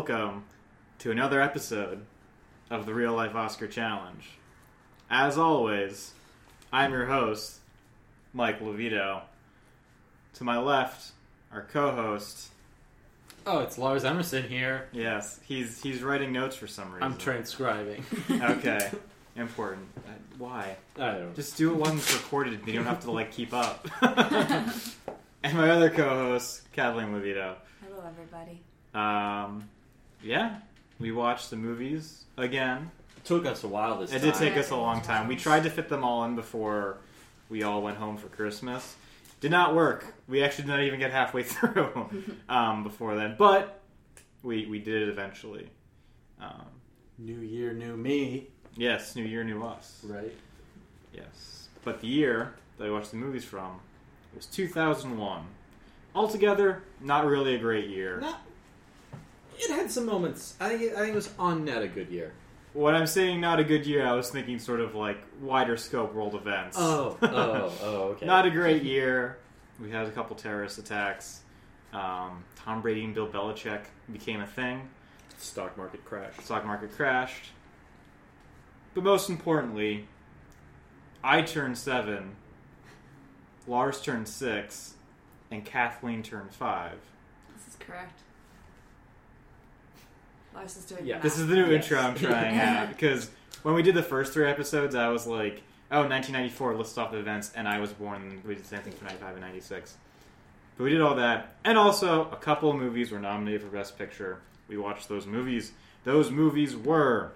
welcome to another episode of the Real Life Oscar Challenge. As always, I'm your host, Mike Levito. To my left, our co-host. Oh, it's Lars Emerson here. Yes, he's he's writing notes for some reason. I'm transcribing. Okay, important. Uh, why? I don't. Just do it once recorded. and You don't have to like keep up. and my other co-host, Kathleen Levito. Hello, everybody. Um, yeah, we watched the movies again. It took us a while this time. It time. did take us a long time. We tried to fit them all in before we all went home for Christmas. Did not work. We actually did not even get halfway through um, before then, but we we did it eventually. Um, New year, new me. yes, New Year, New Us. Right. Yes, but the year that I watched the movies from was 2001. Altogether, not really a great year. Not. It had some moments. I think. It, I think it was on net a good year. When I'm saying not a good year, I was thinking sort of like wider scope world events. Oh. Oh. Oh. Okay. Not a great year. We had a couple terrorist attacks. Um, Tom Brady and Bill Belichick became a thing. stock market crash. Stock market crashed. But most importantly, I turned seven, Lars turned six, and Kathleen turned five. This is correct. Lars is doing Yeah. math. This is the new Yes. intro I'm trying out because when we did the first three episodes, I was like, "Oh, 1994, list off the events," and I was born. We did the same thing for 95 and 96. But we did all that, and also a couple of movies were nominated for Best Picture. We watched those movies. Those movies were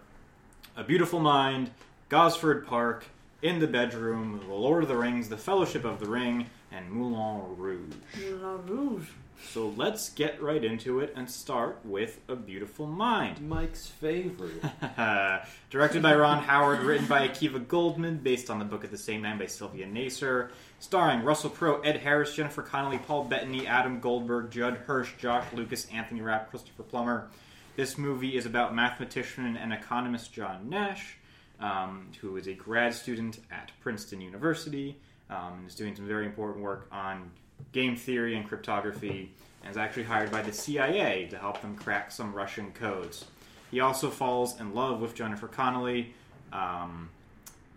A Beautiful Mind, Gosford Park, In the Bedroom, The Lord of the Rings, The Fellowship of the Ring, and Moulin Rouge. Moulin Rouge. So let's get right into it and start with A Beautiful Mind. Mike's favorite. Directed by Ron Howard, written by Akiva Goldsman, based on the book of the same name by Sylvia Nasar, starring Russell Crowe, Ed Harris, Jennifer Connelly, Paul Bettany, Adam Goldberg, Judd Hirsch, Josh Lucas, Anthony Rapp, Christopher Plummer. This movie is about mathematician and economist John Nash, um, who is a grad student at Princeton University um, and is doing some very important work on game theory and cryptography, and is actually hired by the CIA to help them crack some Russian codes. He also falls in love with Jennifer Connelly, um,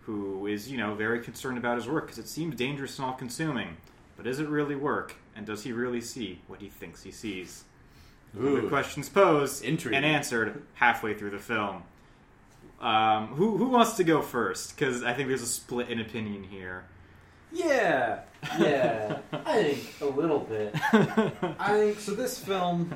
who is, you know, very concerned about his work because it seems dangerous and all consuming. But does it really work? And does he really see what he thinks he sees? The questions posed Intriguing. and answered halfway through the film. Um, who, who wants to go first? Because I think there's a split in opinion here. Yeah. Yeah. I think a little bit. I think so. This film,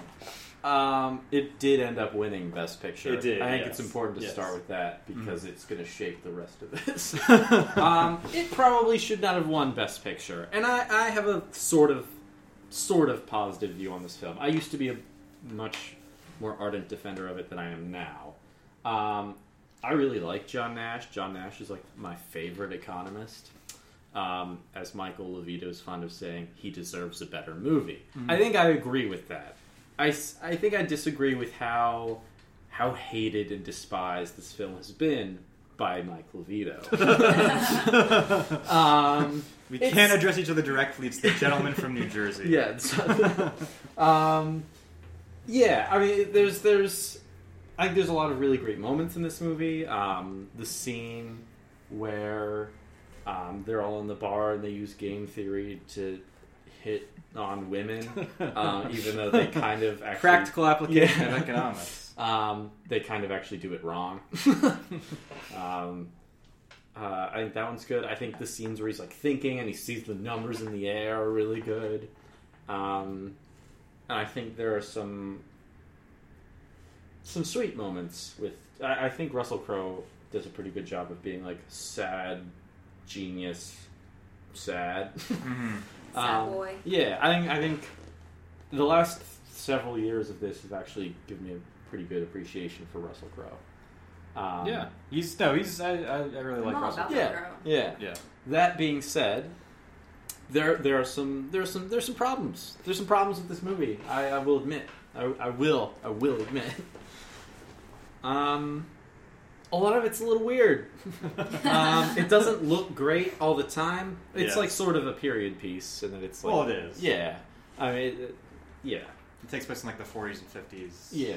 um, it did end up winning Best Picture. It did, I think yes. it's important to Yes. start with that because it's going to shape the rest of this. um, it probably should not have won Best Picture, and I, I have a sort of, sort of positive view on this film. I used to be a much more ardent defender of it than I am now. Um, I really like John Nash. John Nash is like my favorite economist. Um, as Michael Levito is fond of saying, he deserves a better movie. I think I agree with that. I, I think I disagree with how how hated and despised this film has been by Michael Levito. um, We can't address each other directly. It's the gentleman from New Jersey. yeah, it's- um, yeah. I mean, there's there's I think there's a lot of really great moments in this movie. Um, the scene where um, they're all in the bar and they use game theory to hit on women, uh, even though they kind of actually Practical application Yeah. of economics. um, they kind of actually do it wrong. um, uh, I think that one's good. I think the scenes where he's like thinking and he sees the numbers in the air are really good. Um, and I think there are some some sweet moments with. I, I think Russell Crowe does a pretty good job of being like sad, genius, sad. Mhm. Sad Um, boy. Yeah, I think I think the last several years of this have actually given me a pretty good appreciation for Russell Crowe. Um, yeah, he's no, he's I, I, I really I'm like all Russell. about Yeah. that yeah. Yeah, That being said, there there are some there are some there's some problems. There's some problems with this movie. I, I will admit. I, I will I will admit. Um, a lot of it's a little weird. um, it doesn't look great all the time. It's Yes. like sort of a period piece, and then it's like well, it is. yeah. I mean, it, yeah, it takes place in like the 40s and 50s. yeah.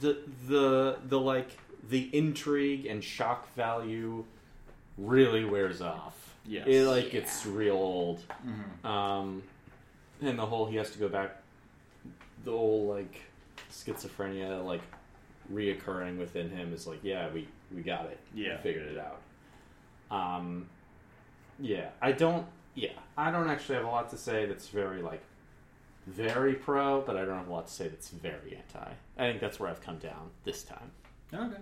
the the the like the intrigue and shock value really wears off. Yes. It like Yeah. it's real old. Mhm. Um, and the whole he has to go back, the whole like schizophrenia like reoccurring within him is like, yeah, we we got it, Yeah. we figured it out. Um, yeah, I don't, yeah, I don't actually have a lot to say that's very like very pro, but I don't have a lot to say that's very anti. I think that's where I've come down this time. Okay.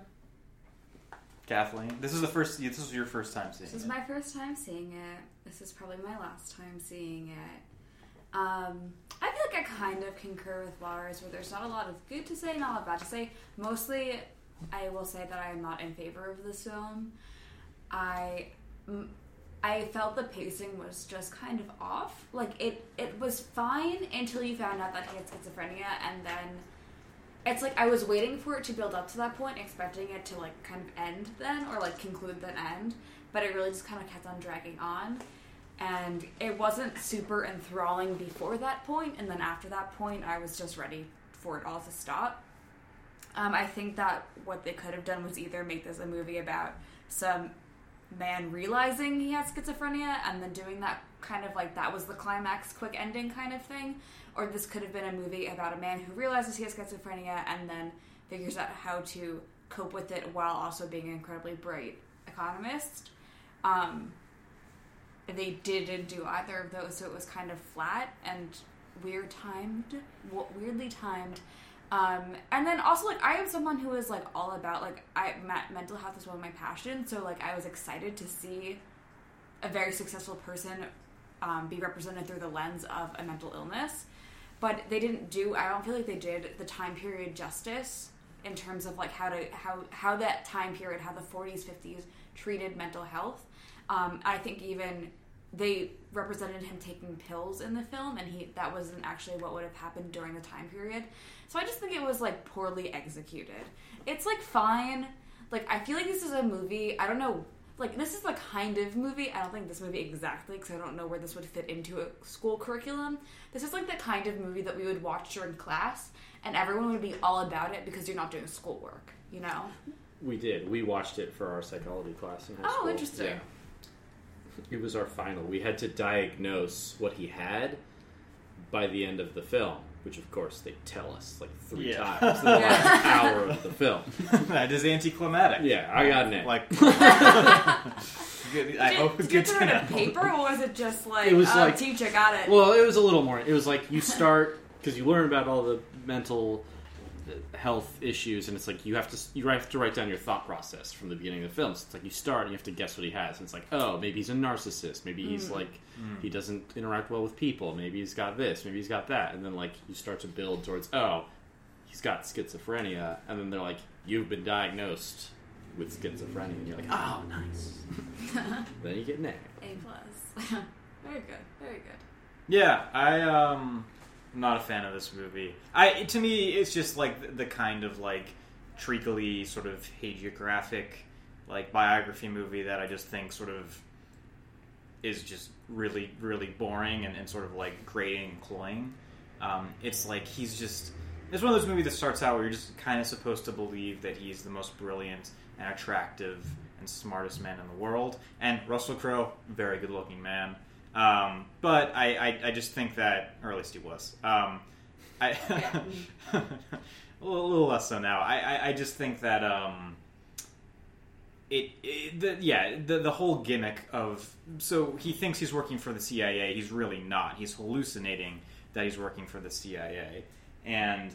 Kathleen, this is the first. This is your first time seeing This is it. my first time seeing it. This is probably my last time seeing it. Um, I feel like I kind of concur with Lars, where there's not a lot of good to say, not a lot of bad to say. Mostly, I will say that I am not in favor of this film. I, I felt the pacing was just kind of off. Like it, it was fine until you found out that he had schizophrenia, and then it's like I was waiting for it to build up to that point, expecting it to like kind of end then, or like conclude then end. But it really just kind of kept on dragging on, and it wasn't super enthralling before that point, and then after that point, I was just ready for it all to stop. Um, I think that what they could have done was either make this a movie about some man realizing he has schizophrenia and then doing that kind of like that was the climax, quick ending kind of thing, or this could have been a movie about a man who realizes he has schizophrenia and then figures out how to cope with it while also being an incredibly bright economist. Um, they didn't do either of those, so it was kind of flat and weird timed, weirdly timed. Um, and then also like I am someone who is like all about like I mental health is one of my passions, so like I was excited to see a very successful person um, be represented through the lens of a mental illness. But they didn't do. I don't feel like they did the time period justice in terms of like how to how how that time period, how the 40s, 50s treated mental health. Um, I think even they represented him taking pills in the film, and he that wasn't actually what would have happened during the time period. So I just think it was like poorly executed. It's like fine. Like I feel like this is a movie. I don't know. Like this is the kind of movie. I don't think this movie exactly because I don't know where this would fit into a school curriculum. This is like the kind of movie that we would watch during class, and everyone would be all about it because you're not doing schoolwork. You know. We did. We watched it for our psychology class in high Oh, school. interesting. Yeah. It was our final. We had to diagnose what he had by the end of the film, which of course they tell us like three Yeah. times in the last hour of the film. that is anticlimactic. Yeah, I got an A. Like, good, I Did, hope did it's you good put to it in a know. paper, or was it just like, It was oh, like- teacher got it? Well, it was a little more. It was like you start because you learn about all the mental health issues, and it's like you have to you have to write down your thought process from the beginning of the film. So it's like you start and you have to guess what he has. And it's like, oh, maybe he's a narcissist. Maybe he's like he doesn't interact well with people. Maybe he's got this. Maybe he's got that. And then like you start to build towards oh, he's got schizophrenia. And then they're like, you've been diagnosed with schizophrenia, and you're like, oh, nice. then you get an A. A plus. very good. Very good. Yeah, I um, I'm not a fan of this movie. I to me, it's just like the, kind of like treacly sort of hagiographic like biography movie that I just think sort of is just really really boring and, and sort of like grating and cloying. Um, it's like he's just it's one of those movies that starts out where you're just kind of supposed to believe that he's the most brilliant and attractive and smartest man in the world. And Russell Crowe, very good looking man. Um, but I, I, I just think that, or at least he was. Um, I, a little, less so now. I, I, I just think that um, it, it the, yeah the the whole gimmick of so he thinks he's working for the CIA. He's really not. He's hallucinating that he's working for the CIA, and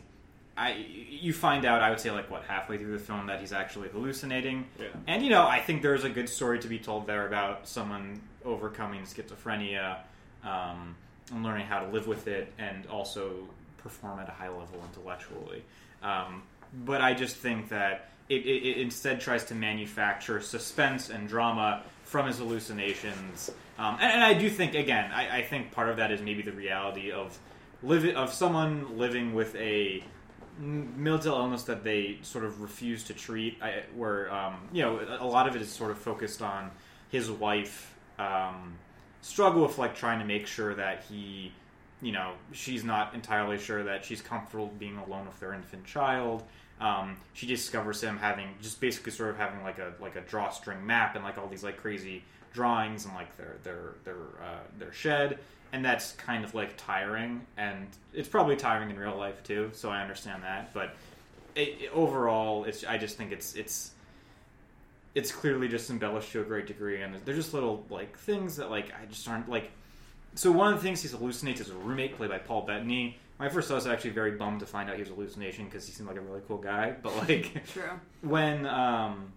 I you find out I would say like what halfway through the film that he's actually hallucinating. Yeah. And you know I think there's a good story to be told there about someone overcoming schizophrenia um, and learning how to live with it, and also perform at a high level intellectually. Um, but I just think that it, it, it instead tries to manufacture suspense and drama from his hallucinations. Um, and, and I do think, again, I, I think part of that is maybe the reality of living of someone living with a mental illness that they sort of refuse to treat. I, where um, you know a lot of it is sort of focused on his wife um, struggle with like trying to make sure that he you know she's not entirely sure that she's comfortable being alone with their infant child. Um, she discovers him having just basically sort of having like a like a drawstring map and like all these like crazy drawings and like their their their uh, their shed, and that's kind of like tiring, and it's probably tiring in real life too. So I understand that, but it, it- overall, it's I just think it's it's it's clearly just embellished to a great degree, and they're just little like things that like I just aren't like. So one of the things he hallucinates is a roommate played by Paul Bettany. When I first saw this, I was actually very bummed to find out he was a hallucination because he seemed like a really cool guy. But like True. when um,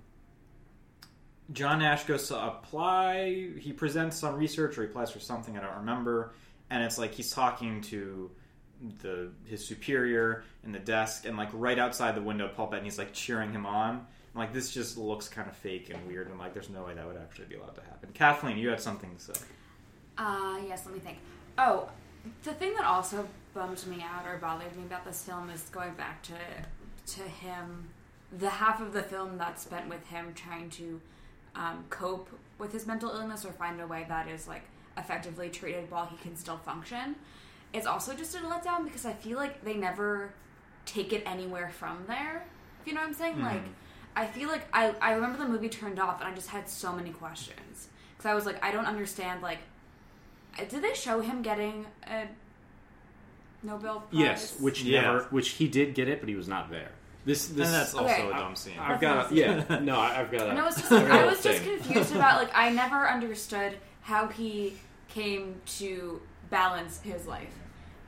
John Nash goes to apply, he presents some research or he applies for something I don't remember, and it's like he's talking to the his superior in the desk, and like right outside the window, Paul Bettany's like cheering him on. Like this just looks kind of fake and weird, and like there's no way that would actually be allowed to happen. Kathleen, you had something to say. Uh, yes, let me think. Oh, the thing that also bummed me out or bothered me about this film is going back to to him, the half of the film that's spent with him trying to um, cope with his mental illness or find a way that is like effectively treated while he can still function. It's also just a letdown because I feel like they never take it anywhere from there. If you know what I'm saying? Like, I feel like I, I remember the movie turned off and I just had so many questions because I was like, I don't understand. Like, uh, did they show him getting a Nobel Prize? Yes, which Yeah. never, which he did get it, but he was not there. This, this, and that's also Okay. a dumb scene. I've got, a, yeah, no, I- I've got. A, And I was just like, got I a was just confused about like I never understood how he came to balance his life.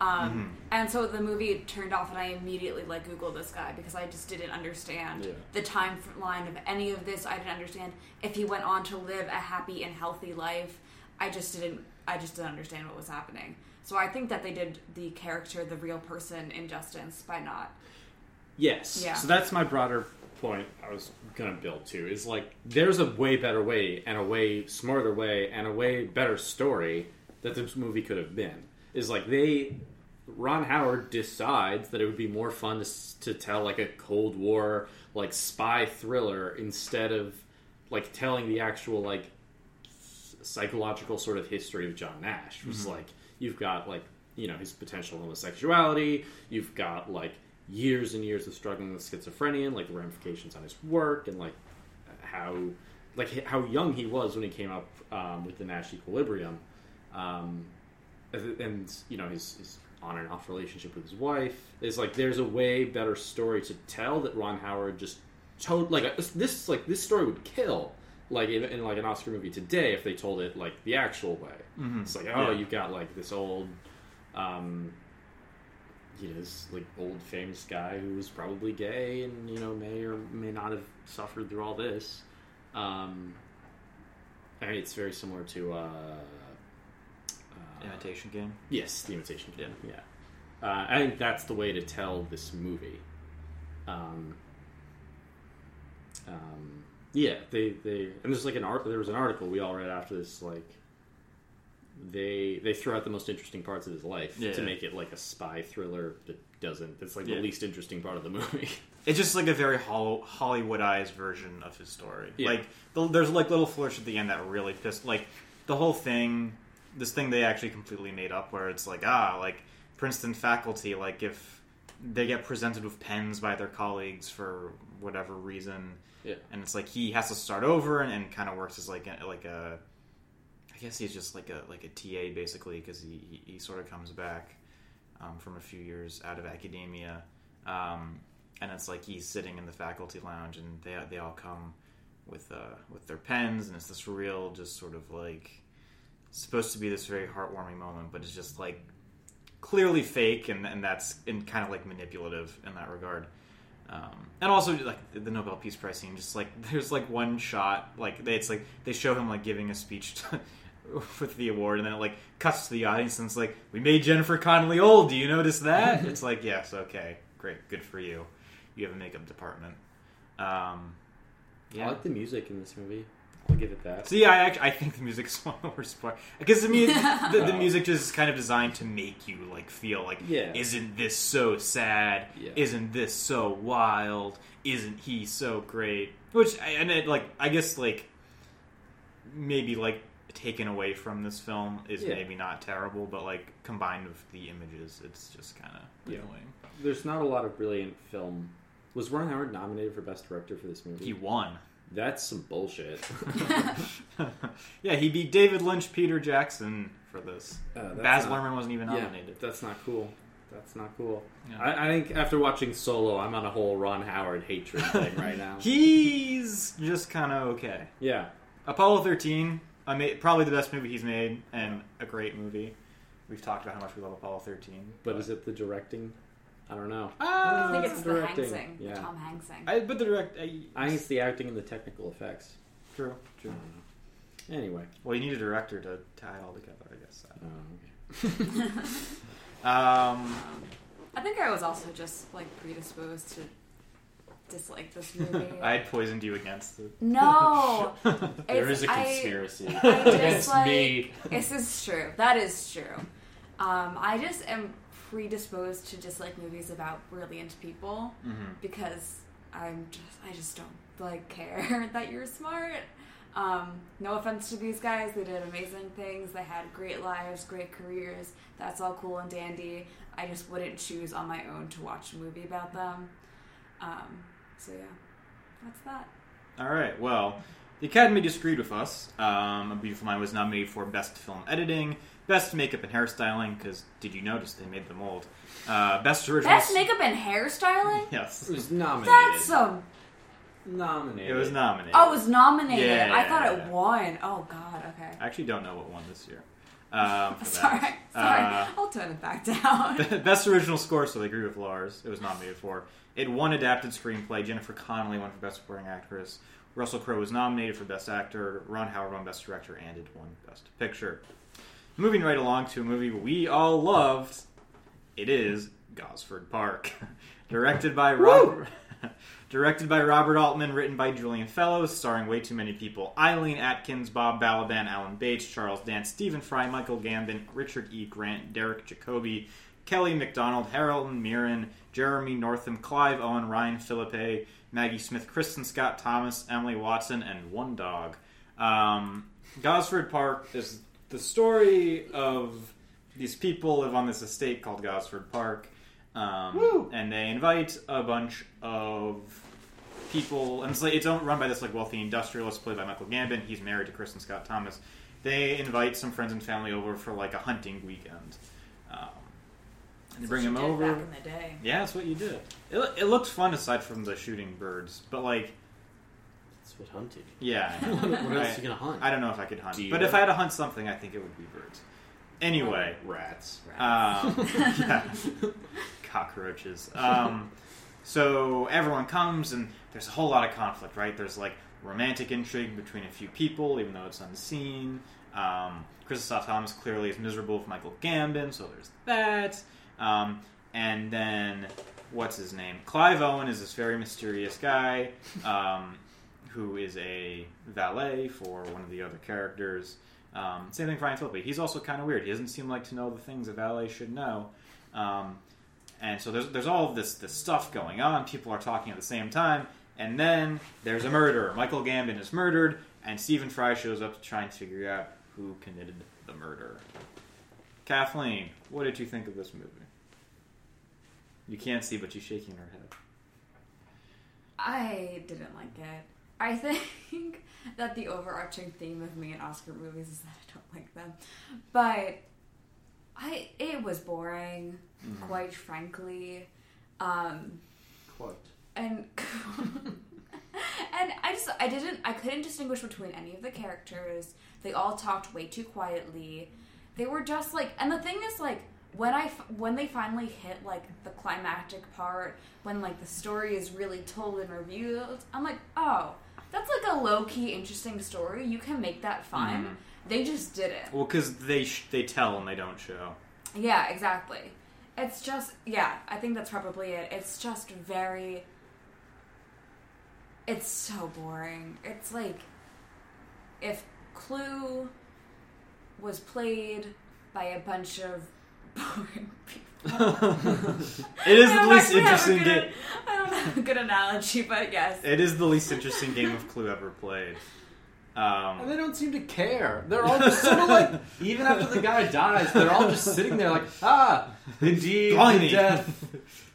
Um, And so the movie turned off, and I immediately like Googled this guy because I just didn't understand Yeah. the timeline of any of this. I didn't understand if he went on to live a happy and healthy life. I just didn't. I just didn't understand what was happening. So I think that they did the character, the real person, injustice by not. Yes. Yeah. So that's my broader point I was going to build to is like there's a way better way and a way smarter way and a way better story that this movie could have been. Is like they Ron Howard decides that it would be more fun to, to tell like a Cold War like spy thriller instead of like telling the actual like psychological sort of history of John Nash. Which is like you've got like you know his potential homosexuality, you've got like years and years of struggling with schizophrenia, and like the ramifications on his work, and like how like how young he was when he came up um, with the Nash Equilibrium, um, and and, you know his, his on and off relationship with his wife is like there's a way better story to tell that Ron Howard just told like this like this story would kill like in, in like an Oscar movie today if they told it like the actual way. It's like oh Yeah. you've got like this old. Um, you know, this like old famous guy who was probably gay and you know may or may not have suffered through all this. Um, I mean, it's very similar to uh, Imitation Game. Yes, the Imitation Game. Yeah, uh, I think that's the way to tell this movie. Um, um, yeah, they they and there's like an art. There was an article we all read after this. Like they they throw out the most interesting parts of his life Yeah. to make it like a spy thriller that doesn't. That's like Yeah. the least interesting part of the movie. It's just like a very hollow, Hollywoodized version of his story. Yeah. Like the, there's like little flourish at the end that really pissed. Like the whole thing, this thing they actually completely made up, where it's like ah, like Princeton faculty, like if they get presented with pens by their colleagues for whatever reason, yeah, and it's like he has to start over and, and kind of works as like a, like a, I guess he's just like a like a TA basically because he, he he sort of comes back um, from a few years out of academia, um, and it's like he's sitting in the faculty lounge and they they all come with uh with their pens and it's this real just sort of like supposed to be this very heartwarming moment, but it's just like clearly fake and and that's and kind of like manipulative in that regard. Um, and also like the Nobel Peace Prize scene, just like there's like one shot, like they, it's like they show him like giving a speech to, with the award, and then it like cuts to the audience, and it's like we made Jennifer Connelly old. Do you notice that? it's like yes, okay, great, good for you. You have a makeup department. Um, I like the music in this movie. I'll give it that. See, I actually I think the music's one of the worst part because the, mu- the the music just is kind of designed to make you like feel like, Yeah. isn't this so sad? Yeah. Isn't this so wild? Isn't he so great? Which I- and it, like I guess like maybe like taken away from this film is Yeah. maybe not terrible, but like combined with the images, it's just kind of Yeah. annoying. There's not a lot of brilliant film Was Ron Howard nominated for Best Director for this movie? He won. That's some bullshit. yeah, he beat David Lynch, Peter Jackson for this. Uh, Baz not- Luhrmann wasn't even Yeah, nominated. that's not cool. That's not cool. Yeah. I, I think after watching Solo, I'm on a whole Ron Howard hatred thing right now. He's just kind of okay. yeah. Apollo 13, I made, probably the best movie he's made, and a great movie. We've talked about how much we love Apollo 13. But is it the directing? I don't know. I Uh, think it's it's the the directing, Hanksing, the yeah. Tom Hanksing. I, but the direct. I, I think it's the acting and the technical effects. true, I true. don't know. Anyway. Well, you need a director to tie it all together, I guess. Oh, okay. Um, I think I was also just like predisposed to dislike this movie. I had poisoned you against it. no, There It's- is conspiracy I against dislike- me. This is true. That is true. Um, I just am predisposed to dislike movies about brilliant people hmm because I'm just I just don't like care that you're smart. Um, no offense to these guys, they did amazing things. They had great lives, great careers. That's all cool and dandy. I just wouldn't choose on my own to watch a movie about them. Um, so yeah, that's that. All right. Well, the Academy disagreed with us. Um, a Beautiful Mind was nominated for Best Film Editing, Best Makeup and Hairstyling. Because did you notice they made the mold? Uh, best Original. Best makeup and hairstyling. Yes, It was nominated. That's some. nominated. it was nominated. Oh, it was nominated. Yeah. I thought it won. Oh God. Okay. I actually don't know what won this year. Um, for Sorry. that. Sorry. Uh, I'll turn it back down. Best original score, so they agree with Lars. It was nominated for. It won adapted screenplay. Jennifer Connelly won for best supporting actress. Russell Crowe was nominated for best actor. Ron Howard won best director, and it won best picture. Moving right along to a movie we all loved. It is Gosford Park, directed by Robert. Directed by Robert Altman, written by Julian Fellowes, starring way too many people: Eileen Atkins, Bob Balaban, Alan Bates, Charles Dance, Stephen Fry, Michael Gambon, Richard E. Grant, Derek Jacobi, Kelly Macdonald, Helen Mirren, Jeremy Northam, Clive Owen, Ryan Phillippe, Maggie Smith, Kristin Scott Thomas, Emily Watson, and one dog. Um, Gosford Park is the story of these people live on this estate called Gosford Park, um, and they invite a bunch of people, and it's like it's owned, run by this like wealthy industrialist played by Michael Gambon. He's married to Kristin Scott Thomas. They invite some friends and family over for like a hunting weekend. Um, and they bring That's them what you did over. back in the day. Yeah, that's what you did. It, it looked fun aside from the shooting birds, but like, That's what hunting. yeah. I know. What else I- are you gonna hunt? I don't know if I could hunt, Deer? but if I had to hunt something, I think it would be birds. Anyway, Rats. um, yeah, cockroaches. Um, so everyone comes, and there's a whole lot of conflict, right? There's like romantic intrigue between a few people, even though it's unseen. Um, Christoph Thomas clearly is miserable with Michael Gambon, so there's that. Um, and then what's his name? Clive Owen is this very mysterious guy um, who is a valet for one of the other characters. Um, same thing for Ryan Phillippe. He's also kind of weird. He doesn't seem like to know the things a valet should know. Um, and so there's, there's all of this, this stuff going on. People are talking at the same time. And then there's a murder. Michael Gambon is murdered, and Stephen Fry shows up to try and figure out who committed the murder. Kathleen, what did you think of this movie? You can't see, but she's shaking her head. I didn't like it. I think that the overarching theme of me in Oscar movies is that I don't like them. But I it was boring, Mm-hmm. quite frankly. Um Quite. and and I just I didn't I couldn't distinguish between any of the characters. They all talked way too quietly. They were just like and the thing is like when I f- when they finally hit like the climactic part when like the story is really told and revealed, I'm like, "Oh, that's like a low-key interesting story. You can make that fun." Mhm. They just did it. Well, because they sh- they tell and they don't show. Yeah, exactly. It's just yeah, I think that's probably it. It's just very it's so boring. It's like if Clue was played by a bunch of boring people. It is the least actually have a interesting good- game. I don't have a good analogy, but yes. It is the least interesting game of Clue ever played. And Um, they don't seem to care. They're all just sort of like, even after the guy dies, they're all just sitting there like, ah, indeed, Blimey. the death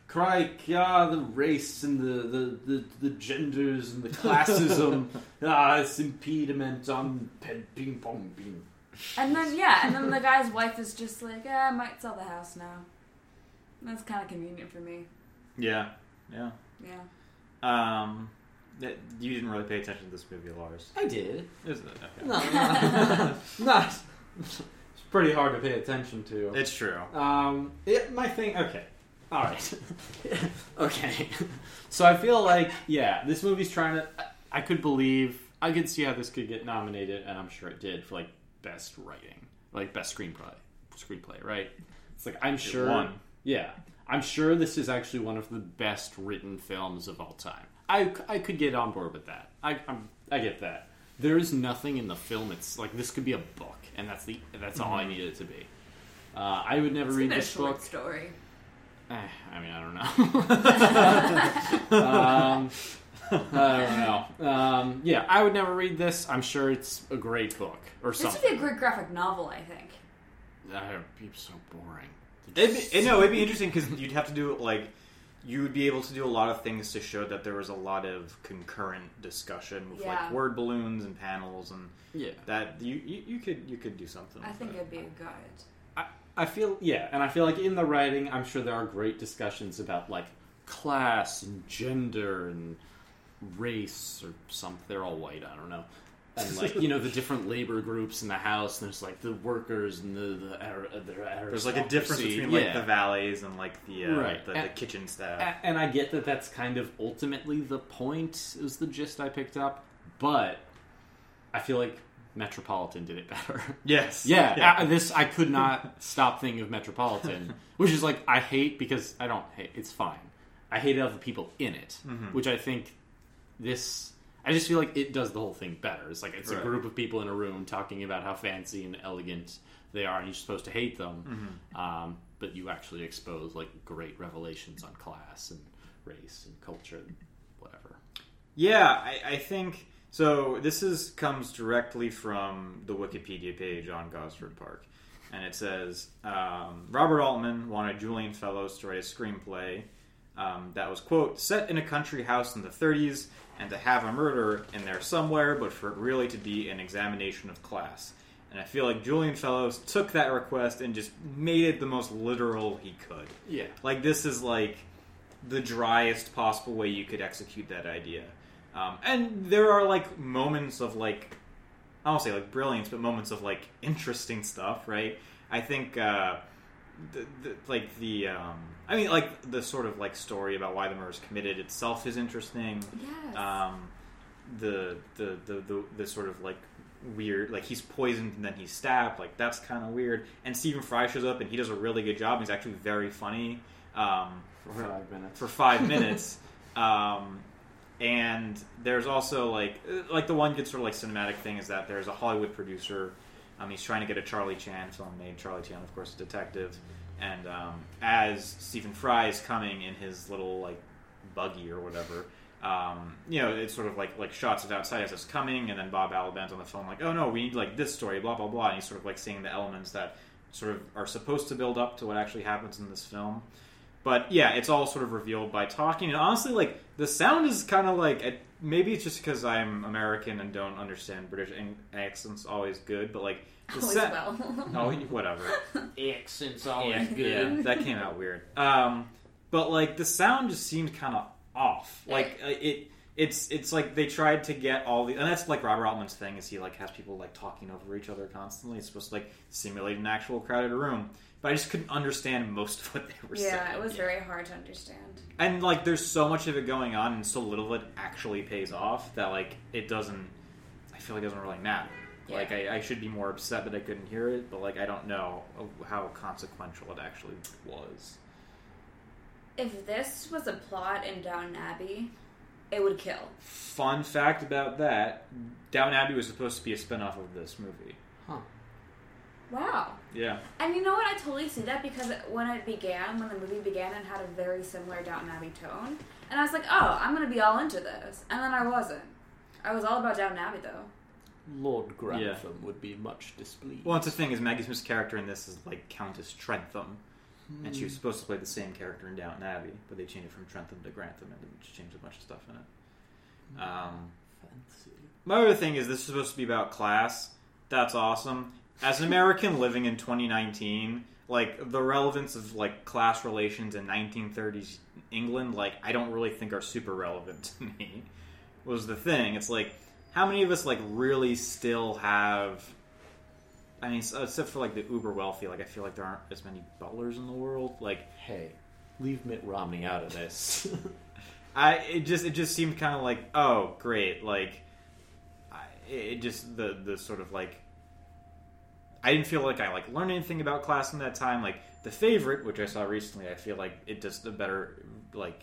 Crike, ah, the race and the, the, the, the genders and the classism, ah, it's impediment on pen, ping pong beam. And then yeah, and then the guy's wife is just like, "Yeah, I might sell the house now." That's kind of convenient for me. Yeah, yeah. Yeah. Um, that- you didn't really pay attention to this movie, Lars. I did. Is it? Okay. No, no, not. It's pretty hard to pay attention to. It's true. Um, it, my thing. Okay, all right. okay. So I feel like yeah, this movie's trying to. I- I could believe. I could see how this could get nominated, and I'm sure it did for like best writing, like best screenplay. Screenplay, right? It's like I'm sure. won. Yeah, I'm sure this is actually one of the best written films of all time. I, I could get on board with that. I I'm, I get that. There is nothing in the film. It's like this could be a book, and that's the that's all I need it to be. Uh, I would never It's read been a this short book. story. Eh, I mean, I don't know. um, I don't know. Um, yeah, I would never read this. I'm sure it's a great book or This would be a great graphic novel, I think. That would be so boring. It'd be, no, it'd be interesting because you'd have to do like you would be able to do a lot of things to show that there was a lot of concurrent discussion with Yeah. like word balloons and panels and Yeah, that you, you you could you could do something. I think it. it'd be a good. I, I feel yeah, and I feel like in the writing, I'm sure there are great discussions about like class and gender and race or something. They're all white. I don't know. And like you know the different labor groups in the house, and there's like the workers and the the, ar- the There's like a difference between like Yeah. the valets and like the uh, Right. the, the kitchen staff. And I get that that's kind of ultimately the point, is the gist I picked up, but I feel like Metropolitan did it better. yes. yeah, uh, this I could not stop thinking of Metropolitan, which is like I hate because I don't hate. It's fine. I hate all the people in it, which I think this. I just feel like it does the whole thing better. It's like it's Right. a group of people in a room talking about how fancy and elegant they are, and you're supposed to hate them, um, but you actually expose like great revelations on class and race and culture, and whatever. Yeah, I, I think so. This is comes directly from the Wikipedia page on Gosford Park, and it says um, Robert Altman wanted Julian Fellowes to write a screenplay um, that was quote set in a country house in the 30s and to have a murder in there somewhere, but for it really to be an examination of class. And I feel like Julian Fellowes took that request and just made it the most literal he could. Yeah, Like this is like the driest possible way you could execute that idea. Um, and there are like moments of like I don't say like brilliance, but moments of like interesting stuff, right? I think uh, the, the, like the um, I mean like the sort of like story about why the murder is committed itself is interesting. Yes. Um, the, the the the the sort of like weird like he's poisoned and then he's stabbed like that's kind of weird and Stephen Fry shows up and he does a really good job he's actually very funny um, for five minutes. for five minutes um, and there's also like uh, like the one good sort of like cinematic thing is that there's a Hollywood producer um, he's trying to get a Charlie Chan film made Charlie Chan of course a detective and um, as Stephen Fry is coming in his little like buggy or whatever um, you know, it's sort of like like shots of outside as it's coming, and then Bob Balaban's on the phone like, "Oh no, we need like this story, blah blah blah," and he's sort of like seeing the elements that sort of are supposed to build up to what actually happens in this film. But yeah, it's all sort of revealed by talking, and honestly, like the sound is kind of like it, maybe it's just because I'm American and don't understand British accents always good, but like the Always sa- well. oh whatever. Accents Yeah, yeah, that came out weird. Um, but like the sound just seemed kind of off. Like uh, it, it's it's like they tried to get all the, and that's like Robert Altman's thing is he like has people like talking over each other constantly. It's supposed to like simulate an actual crowded room. But I just couldn't understand most of what they were saying. yeah, it was very hard to understand. And like, there's so much of it going on, and so little of it actually pays off that like it doesn't. I feel like it doesn't really matter. Like I, I should be more upset that I couldn't hear it, but like I don't know how consequential it actually was. If this was a plot in Downton Abbey, it would kill. Fun fact about that: Downton Abbey was supposed to be a spin-off of this movie. Huh. Wow. Yeah, And you know what? I totally see that because when it began, when the movie began, it had a very similar Downton Abbey tone. And I was like, oh, I'm going to be all into this. And then I wasn't. I was all about Downton Abbey, though. Lord Grantham would be much displeased. well, that's the thing is Maggie Smith's character in this is like Countess Trentham, and she was supposed to play the same character in Downton Abbey, but they changed it from Trentham to Grantham and just changed a bunch of stuff in it. Um, Fancy. my other thing is this is supposed to be about class. That's awesome. As an American living in 2019, like the relevance of like class relations in 1930s England, like I don't really think are super relevant to me. Was the thing? It's like how many of us like really still have? I mean, uh, except for like the uber wealthy, like I feel like there aren't as many butlers in the world. Like Hey, leave Mitt Romney out of this. I it just it just seemed kind of like oh great like I, it just the the sort of like I didn't feel like I like learned anything about class in that time like the favorite which I saw recently I feel like it does a better like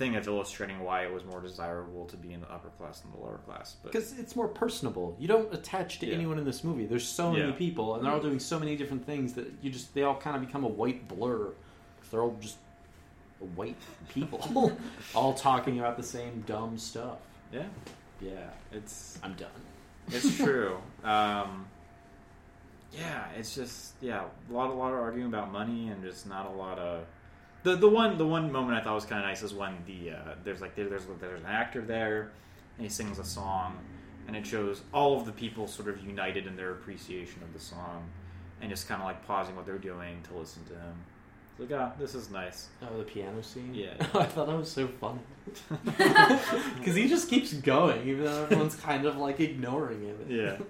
thing of illustrating why it was more desirable to be in the upper class than the lower class Because it's more personable. You don't attach to Yeah. anyone in this movie. There's so many Yeah. people, and they're all doing so many different things that you just they all kind of become a white blur. 'Cause They're all just white people, all talking about the same dumb stuff. yeah Yeah, it's I'm done. It's true. um, yeah, it's just yeah, a lot, a lot of arguing about money and just not a lot of the the one the one moment I thought was kind of nice is when the uh, there's like there, there's there's an actor there and he sings a song and it shows all of the people sort of united in their appreciation of the song and just kind of like pausing what they're doing to listen to him. It's like ah, this is nice. Oh, the piano scene. Yeah. I thought that was so funny because he just keeps going, even though everyone's kind of like ignoring him. Yeah.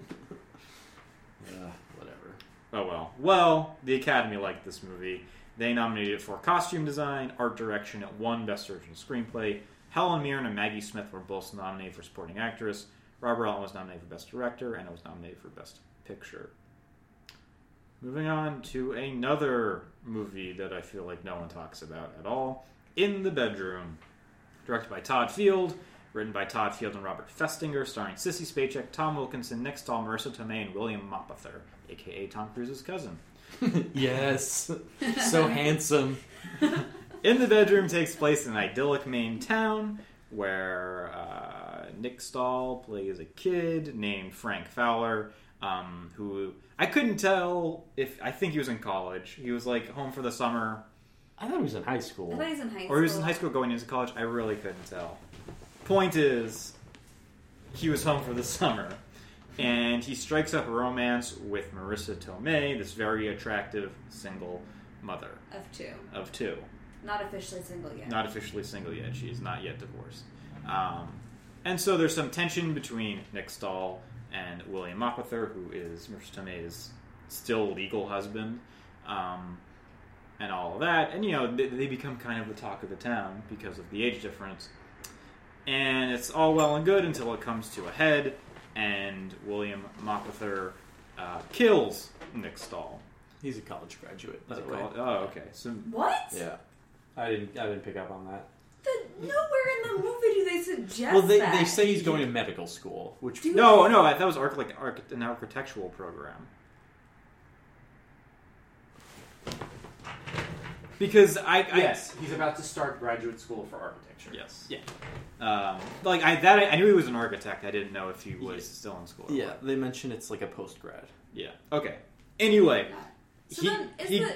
Yeah, whatever. Oh well. Well, the Academy liked this movie. They nominated it for costume design, art direction, it won Best Original Screenplay. Helen Mirren and Maggie Smith were both nominated for Supporting Actress. Robert Altman was nominated for Best Director, and it was nominated for Best Picture. Moving on to another movie that I feel like no one talks about at all In the Bedroom. Directed by Todd Field, written by Todd Field and Robert Festinger, starring Sissy Spacek, Tom Wilkinson, Nick Stahl, Marisa Tomei, and William Mapother, aka Tom Cruise's cousin. yes, so handsome. In the Bedroom takes place in an idyllic Maine town where uh, Nick Stahl plays a kid named Frank Fowler, um, who I couldn't tell if I think he was in college. He was like home for the summer, I thought he was in high I thought he was in high school. or he was in high school going into college. I really couldn't tell. Point is, he was home for the summer, and he strikes up a romance with Marisa Tomei, this very attractive single mother Of two. of two. Not officially single yet. not officially single yet. She is not yet divorced. Um, and so there's some tension between Nick Stahl and William Mapother, who is Marisa Tomei's still legal husband, um, and all of that. And, you know, they, they become kind of the talk of the town because of the age difference. And it's all well and good until it comes to a head, and William Mapother uh, kills Nick Stahl. He's a college graduate, by the way. called- Oh, okay. So What? Yeah, I didn't. I didn't pick up on that. The, nowhere in the movie do they suggest well, they, that. they say he's going to medical school, which Do- No, no, that was arch- like arch- an architectural program. Because I, I yes, he's about to start graduate school for architecture. Yes, Yeah. Um, like I that I knew he was an architect. I didn't know if he was Yeah. still in school. or yeah, what. they mention it's like a post grad. yeah. Okay. Anyway, So he then, is he, the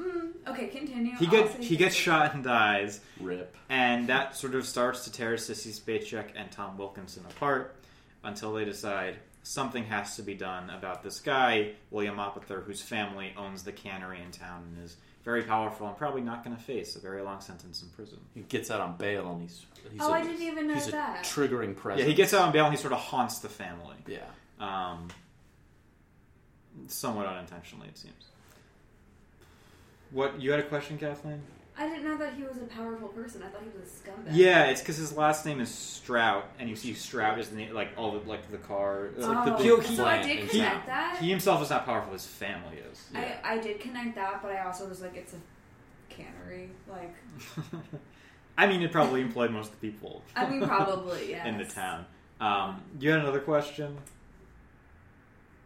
mm, okay? Continue. he gets he gets shot and dies, Rip. and that sort of starts to tear Sissy Spacek and Tom Wilkinson apart until they decide something has to be done about this guy, William Mapother, whose family owns the cannery in town and is very powerful and probably not going to face a very long sentence in prison. He gets out on bail and he's. he's Oh, a- I didn't even know he's that. a triggering presence. Yeah, he gets out on bail and he sort of haunts the family. Yeah. Um, somewhat unintentionally, it seems. What you had a question, Kathleen? I didn't know that he was a powerful person. I thought he was a scumbag. Yeah, it's because his last name is Strout, and you see Strout is the name, like all the like the car. It's like the Oh, big so I did connect town. that. He himself is not powerful; his family is. I, I did connect that, but I also was like, it's a cannery. Like, I mean, it probably employed most of the people I mean, probably yes. in the town. Um, you had another question?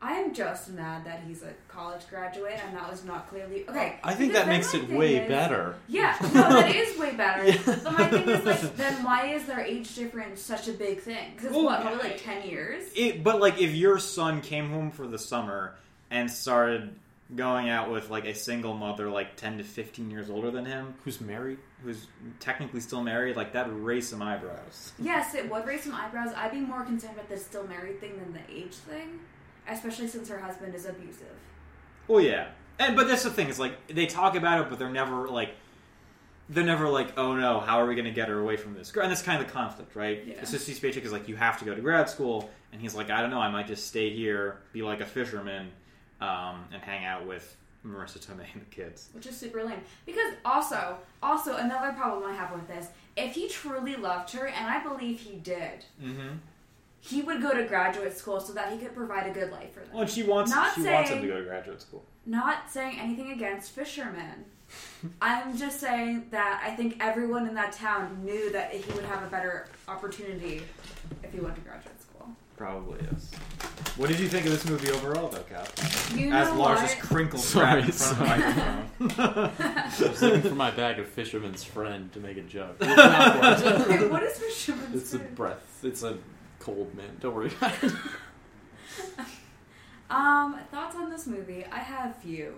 I am just mad that he's a college graduate, and that was not clearly okay. I think that makes it way is- better. Yeah, no, that is way better. Yeah. But my thing is like, then why is their age difference such a big thing? Because Well, what, probably like ten years. It, but like, if your son came home for the summer and started going out with like a single mother, like ten to fifteen years older than him, Who's married? who's technically still married, like that would raise some eyebrows. Yes, it would raise some eyebrows. I'd be more concerned about the still married thing than the age thing, especially since her husband is abusive. Well, yeah, and but that's the thing is like they talk about it, but they're never like they're never like, oh no, how are we going to get her away from this? girl? And that's kind of the conflict, right? Yeah. Sissy Spacek is like, you have to go to grad school, and he's like, I don't know, I might just stay here, be like a fisherman, um, and hang out with Marisa Tomei and the kids. which is super lame. Because also, also another problem I have with this: if he truly loved her, and I believe he did, Mm-hmm. He would go to graduate school so that he could provide a good life for them. Well, and she wants Not she wants him to go to graduate school. Not saying anything against fishermen. I'm just saying that I think everyone in that town knew that he would have a better opportunity if he went to graduate school. Probably is. What did you think of this movie overall, though, Cap? You know As Lars what? just crinkles Sorry, in front of the microphone. I was looking for my bag of fisherman's friend to make a joke. It's not one. Wait, what is fisherman's It's a breath. It's a cold man. Don't worry about it. Um, thoughts on this movie? I have few.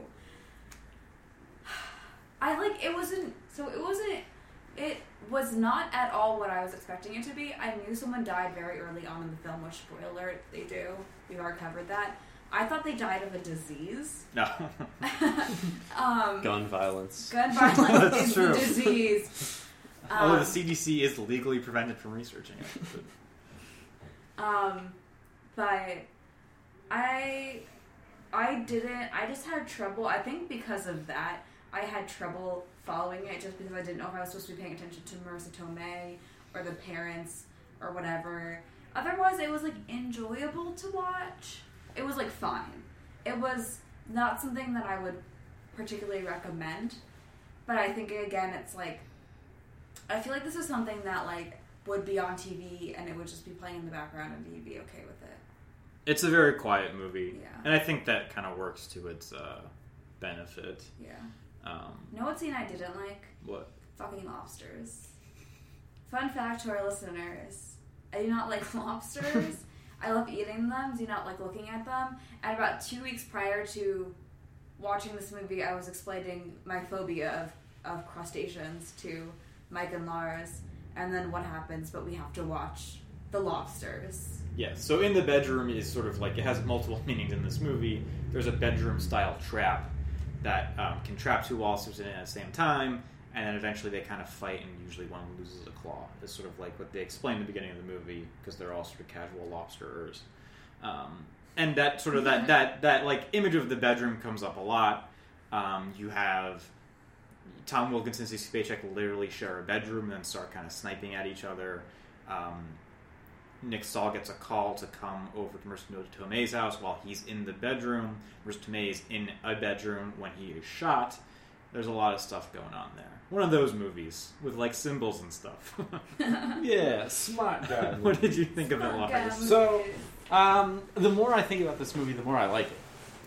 I like it wasn't so it wasn't it was not at all what I was expecting it to be. I knew someone died very early on in the film, which spoiler alert, they do. We've already covered that. I thought they died of a disease. no. um, Gun violence. gun violence That's is true. the disease. Although Um, the CDC is legally prevented from researching it. But Um, but I I didn't. I just had trouble. I think because of that, I had trouble following it just because I didn't know if I was supposed to be paying attention to Marisa Tomei or the parents or whatever. Otherwise, it was like enjoyable to watch. It was like fine. It was not something that I would particularly recommend. But I think again, it's like I feel like this is something that like would be on TV and it would just be playing in the background and you'd be okay with it. it's a very quiet movie, Yeah. and I think that kind of works to its uh, benefit. Yeah. Um, Know what scene I didn't like? what? Fucking lobsters. Fun fact to our listeners: I do not like lobsters. I love eating them. Do not like looking at them. And about two weeks prior to watching this movie, I was explaining my phobia of, of crustaceans to Mike and Lars. And then what happens? But we have to watch the lobsters. Yes. so in the bedroom is sort of like it has multiple meanings in this movie. There's a bedroom style trap that um, can trap two lobsters in at the same time, and then eventually they kind of fight, and usually one loses a claw. It's sort of like what they explain in the beginning of the movie because they're all sort of casual lobsterers. Um, and that sort of that that that like image of the bedroom comes up a lot. Um, you have Tom Wilkinson and Sissy Spacek literally share a bedroom and then start kind of sniping at each other. Um, Nick Stahl gets a call to come over to Marisa Tomei's house while he's in the bedroom. Marisa Tomei is in a bedroom when he is shot. There's a lot of stuff going on there. One of those movies with like symbols and stuff. Yeah, smart guy. what did you think of it, Fuck, Lars? So- Um, the more I think about this movie, the more I like it.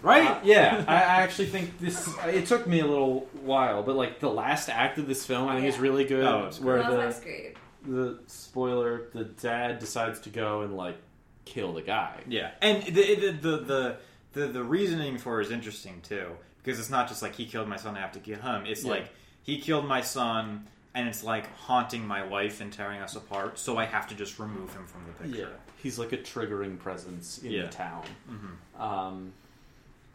Right? Uh, yeah, I, I actually think this. It took me a little while, but like the last act of this film, I think is really good. Oh, it's where the was great. the spoiler, the dad decides to go and like kill the guy. Yeah, and the the, the the the the reasoning for it is interesting too because it's not just like he killed my son, I have to kill him. It's Yeah. like he killed my son, and it's like haunting my wife and tearing us apart. So I have to just remove him from the picture. he's like a triggering presence in Yeah. the town. hmm Um,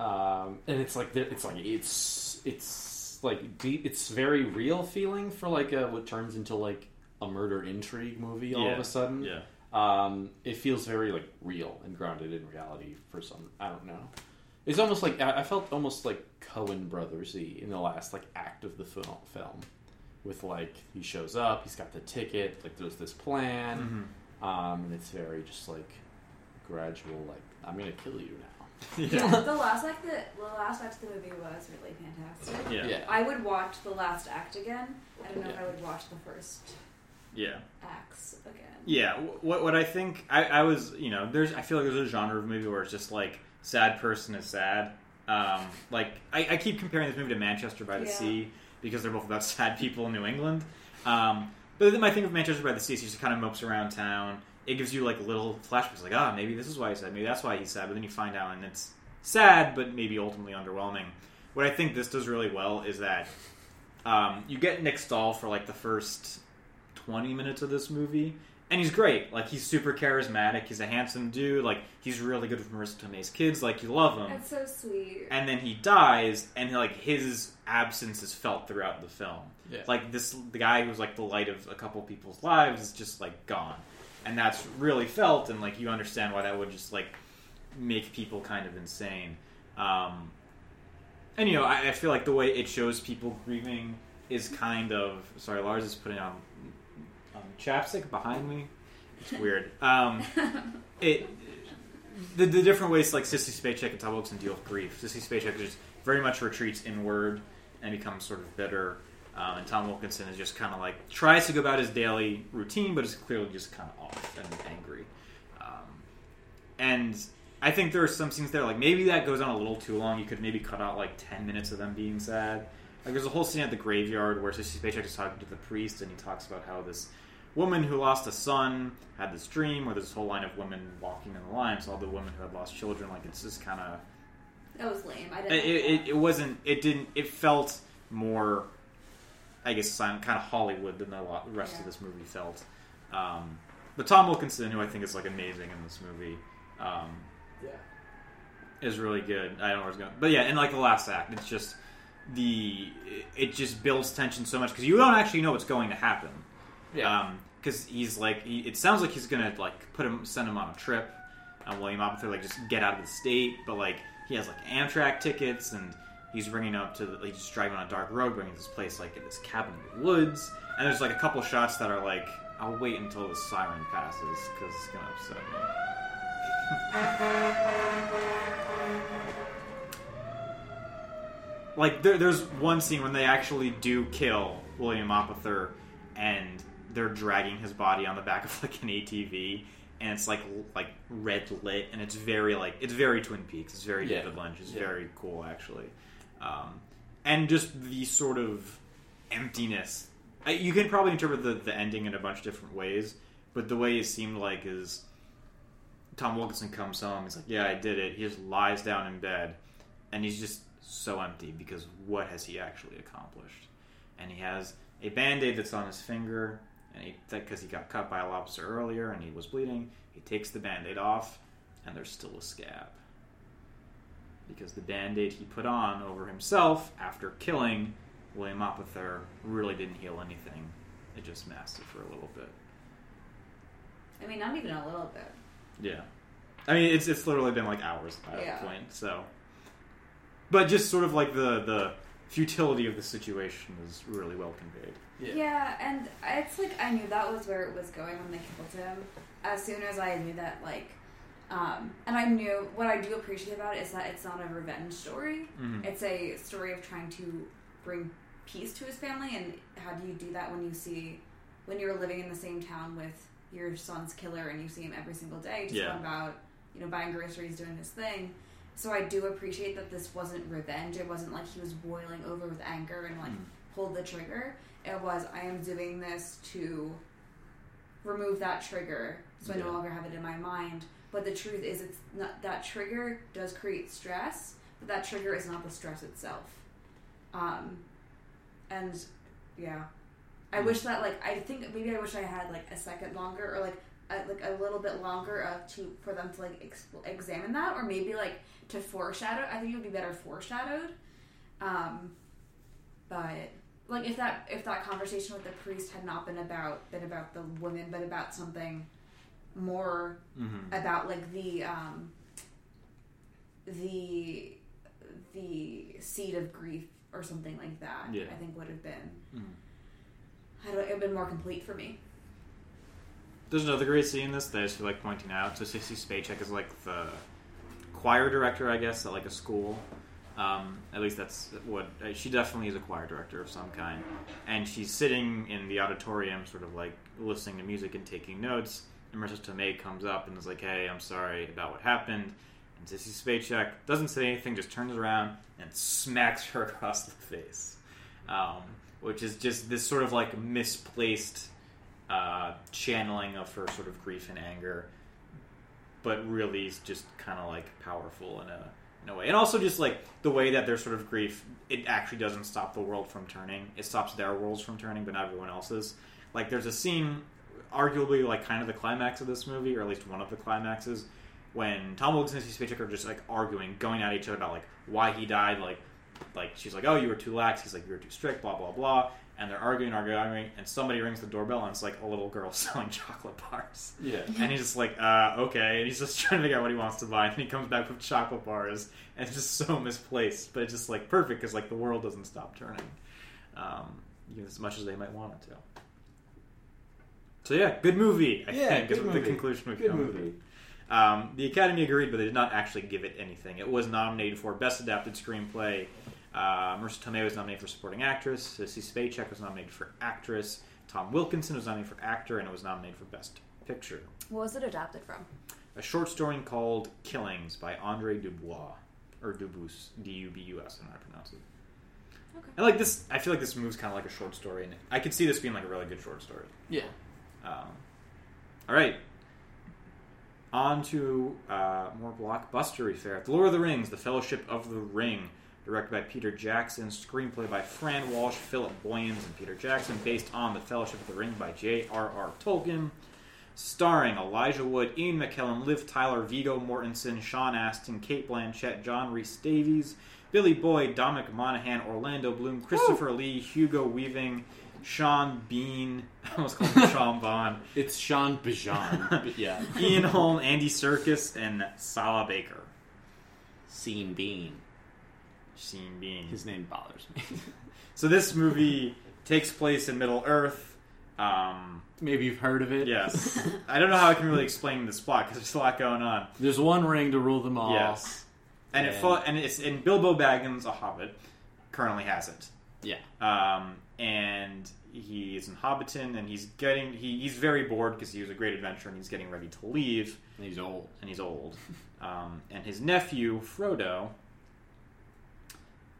um, and it's like it's like it's it's like deep. It's very real feeling for like a, what turns into like a murder intrigue movie all of a sudden. Yeah. Um, it feels very like real and grounded in reality for some. I don't know. It's almost like I I felt almost like Coen Brothersy in the last like act of the film. With like he shows up, he's got the ticket, like there's this plan, Mhm. um, and it's very just like gradual. Like I'm gonna kill you now. Yeah. the last act, the, the last act of the movie was really fantastic. Yeah. yeah. I would watch the last act again. I don't know if I would watch the first Yeah. acts again. Yeah, what what I think I, I was you know there's I feel like there's a genre of movie where it's just like sad person is sad. Um, like I, I keep comparing this movie to Manchester by the Yeah. Sea because they're both about sad people in New England. Um, but then my thing with Manchester by the Sea is he just kind of mopes around town. It gives you like little flashbacks, like ah maybe this is why he's sad, maybe that's why he's sad. But then you find out and it's sad, but maybe ultimately underwhelming. What I think this does really well is that um, you get Nick Stahl for like the first twenty minutes of this movie, and he's great. Like he's super charismatic. He's a handsome dude. Like he's really good with Marisa Tomei's kids. Like you love him. That's so sweet. And then he dies, and like his absence is felt throughout the film. Yeah. Like this, the guy who's like the light of a couple people's lives is just like gone, and that's really felt. And like you understand why that would just like make people kind of insane. Um, and you know, I, I feel like the way it shows people grieving is kind of sorry. Lars is putting on um, chapstick behind me. It's weird. Um, it the, the different ways like Sissy Spacek and Tom Wilson deal with grief. Sissy Spacek just very much retreats inward and becomes sort of bitter. Um, and Tom Wilkinson is just kind of like tries to go about his daily routine, but is clearly just kind of off and angry. Um, and I think there are some scenes there, like maybe that goes on a little too long. You could maybe cut out like ten minutes of them being sad. Like there's a whole scene at the graveyard where Sissy Spacek is talking to the priest, and he talks about how this woman who lost a son had this dream where there's this whole line of women walking in the line. So all the women who had lost children, like it's just kind of That was lame. I it, didn't. like it, it wasn't it didn't it felt more i guess kind of hollywood than the rest Yeah. of this movie felt um, but tom wilkinson who i think is like amazing in this movie um, Yeah. is really good i don't know where it's going but yeah in like the last act it's just the it just builds tension so much because you don't actually know what's going to happen Yeah. because he's like he, it sounds like he's gonna like put him send him on a trip and william Apathy like just get out of the state but like he has like amtrak tickets and he's bringing up to the, he's just driving on a dark road bringing this place like in this cabin in the woods and there's like a couple shots that are like i'll wait until the siren passes because it's gonna upset me like there, there's one scene when they actually do kill William Mapother, and they're dragging his body on the back of like an ATV, and it's like like red lit, and it's very like it's very Twin Peaks. It's very Yeah. David Lynch. It's Yeah. very cool actually, um, and just the sort of emptiness. You can probably interpret the, the ending in a bunch of different ways, but the way it seemed like is Tom Wilkinson comes home. He's like, "Yeah, I did it." He just lies down in bed, and he's just so empty because what has he actually accomplished? And he has a band-aid that's on his finger, and he because he got cut by a lobster earlier and he was bleeding. He takes the band-aid off, and there's still a scab because the band-aid he put on over himself after killing William Mapother really didn't heal anything. It just masked it for a little bit. I mean, not even a little bit. Yeah, I mean it's it's literally been like hours by Yeah. that point. So, but just sort of like the the futility of the situation is really well conveyed. Yeah. Yeah. and it's like I knew that was where it was going when they killed him. As soon as I knew that, like, um, and I knew what I do appreciate about it is that it's not a revenge story. Mhm. It's a story of trying to bring peace to his family, and how do you do that when you see when you're living in the same town with your son's killer and you see him every single day, just Yeah. about you know buying groceries, doing his thing. So I do appreciate that this wasn't revenge. It wasn't like he was boiling over with anger and like Mhm. pulled the trigger. It was I am doing this to remove that trigger, so I no longer have it in my mind. But the truth is, it's not that trigger does create stress, but that trigger is not the stress itself. Um, and yeah, I Mm. wish that like I think maybe I wish I had like a second longer or like a, like a little bit longer uh, to for them to like exp- examine that or maybe like to foreshadow. I think it would be better foreshadowed. Um, but like if that if that conversation with the priest had not been about been about the woman but about something more Mm-hmm. about like the um the the seed of grief or something like that Yeah. i think would have been Mhm. I don't, it would have been more complete for me There's another great scene in this that I just feel like pointing out. So Sissy Spacek is like the choir director, I guess, at like a school. Um, at least that's what uh, she definitely is a choir director of some kind. And she's sitting in the auditorium, sort of like listening to music and taking notes. Marisa Tomei comes up and is like, "Hey, I'm sorry about what happened." And Sissy Spacek doesn't say anything, just turns around and smacks her across the face, um, which is just this sort of like misplaced uh, channeling of her sort of grief and anger, but really is just kind of like powerful in a in a way, and also just like the way that their sort of grief, it actually doesn't stop the world from turning. It stops their worlds from turning, but not everyone else's. Like there's a scene, arguably like kind of the climax of this movie, or at least one of the climaxes, when Tom Wilkes and Steve Spacek are just like arguing, going at each other about like why he died. Like, like she's like, "Oh, you were too lax." He's like, "You were too strict." Blah blah blah. And they're arguing, arguing, arguing, and somebody rings the doorbell, and it's like a little girl selling chocolate bars. Yeah. And he's just like, uh, okay. And he's just trying to figure out what he wants to buy. And he comes back with chocolate bars. And it's just so misplaced. But it's just like perfect because like the world doesn't stop turning. Um, even as much as they might want it to. So yeah, good movie. I Yeah, think good is movie. the conclusion we've Good come movie. Um, the Academy agreed, but they did not actually give it anything. It was nominated for Best Adapted Screenplay. Uh, Marisa Tomei was nominated for Supporting Actress. Sissy Spacek was nominated for Actress. Tom Wilkinson was nominated for Actor, and it was nominated for Best Picture. What was it adapted from? A short story called Killings by Andre Dubois. Or Dubus. D U B U S, I don't know how to pronounce it. Okay. And like this, I feel like this movie's kind of like a short story, and I could see this being like a really good short story. Yeah. Um, all right. On to uh, more blockbustery fare. The Lord of the Rings, The Fellowship of the Ring, directed by Peter Jackson, screenplay by Fran Walsh, Philippa Boyens, and Peter Jackson, based on The Fellowship of the Ring by J.R.R. Tolkien, starring Elijah Wood, Ian McKellen, Liv Tyler, Viggo Mortensen, Sean Astin, Cate Blanchett, John Rhys Davies, Billy Boyd, Dominic Monaghan, Orlando Bloom, Christopher Lee, Hugo Weaving, Sean Bean, I almost called him Sean Bond, It's Sean Bajan. but yeah. Ian Holm, Andy Serkis, and Sala Baker. Scene Bean. Sean Bean. His name bothers me. So this movie takes place in Middle Earth. Um, Maybe you've heard of it. yes, I don't know how I can really explain this plot because there's a lot going on. There's one ring to rule them all. Yes, and it And- fo- and it's in Bilbo Baggins, a Hobbit, currently has it. Yeah. Um, and he's in Hobbiton, and he's getting he, he's very bored because he was a great adventurer, and he's getting ready to leave, And he's old. and he's old. Um, and his nephew Frodo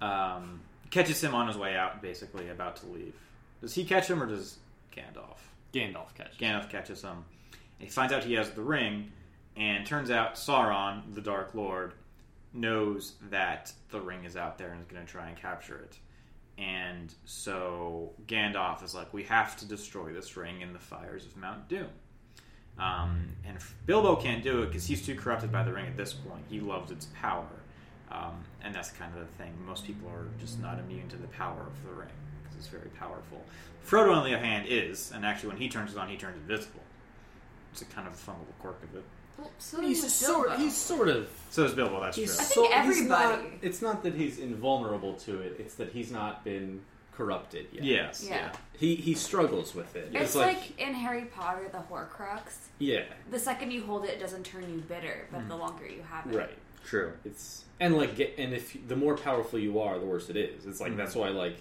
um, catches him on his way out, basically about to leave. Does he catch him, or does Gandalf? Gandalf catches. Gandalf catches him. And he finds out he has the ring, and turns out Sauron, the Dark Lord, knows that the ring is out there and is going to try and capture it. And so Gandalf is like, we have to destroy this ring in the fires of Mount Doom. Um, and Bilbo can't do it because he's too corrupted by the ring at this point. He loves its power. Um, and that's kind of the thing. Most people are just not immune to the power of the ring because it's very powerful. Frodo, on the other hand, is, and actually, when he turns it on, he turns invisible. It's a kind of a fun little quirk of it. Well, so He's sort. He's sort of. So is Bilbo. That's He's true. I think so- everybody- not- it's not that he's invulnerable to it. It's that he's not been corrupted yet. Yes. Yeah. Yeah. He he struggles with it. It's like, in Harry Potter, the Horcrux. yeah. The second you hold it, it doesn't turn you bitter, but the longer you have it. Right. True. It's and like and if the more powerful you are, the worse it is. It's like Mhm. that's why like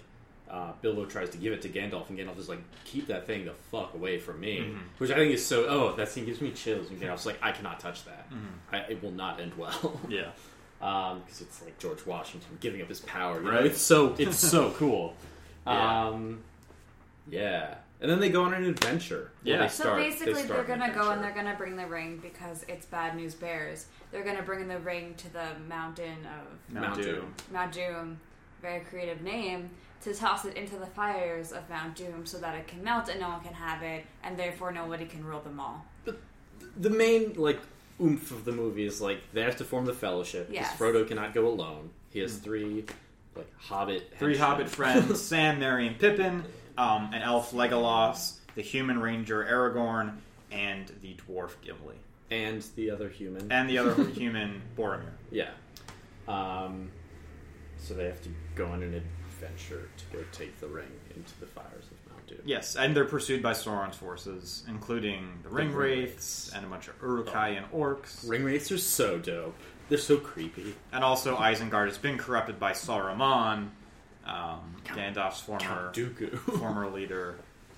uh, Bilbo tries to give it to Gandalf, and Gandalf is like, "Keep that thing the fuck away from me," Mhm. which I think is so. Oh, that scene gives me chills, and Gandalf's like, "I cannot touch that. Mhm. I, it will not end well." Yeah. because it's like George Washington giving up his power. You know? Right. It's so it's so cool. Yeah. Um, yeah, and then they go on an adventure. Yeah. they So start- they basically, start they're gonna go and they're gonna bring the ring because it's bad news bears. They're gonna bring the ring to the mountain of Mount, Mount Doom. Doom. Mount Doom, very creative name, to toss it into the fires of Mount Doom so that it can melt and no one can have it, and therefore nobody can rule them all. the main like oomph of the movie is like they have to form the fellowship because Yes. Frodo cannot go alone. He has three like Hobbit Hmm. Three henchmen. Hobbit friends: Sam, Merry, and Pippin. Um, an elf Legolas, the human ranger Aragorn, and the dwarf Gimli, and the other human. and the other human Boromir. yeah. Um, so they have to go on an adventure to go take the ring into the fires of Mount Doom. Yes, and they're pursued by Sauron's forces, including the Ring Ring Wraiths and a bunch of Uruk-hai and orcs. Ring wraiths are so dope. They're so creepy. And also, Isengard has been corrupted by Saruman, um, Gandalf's former Dooku. former leader.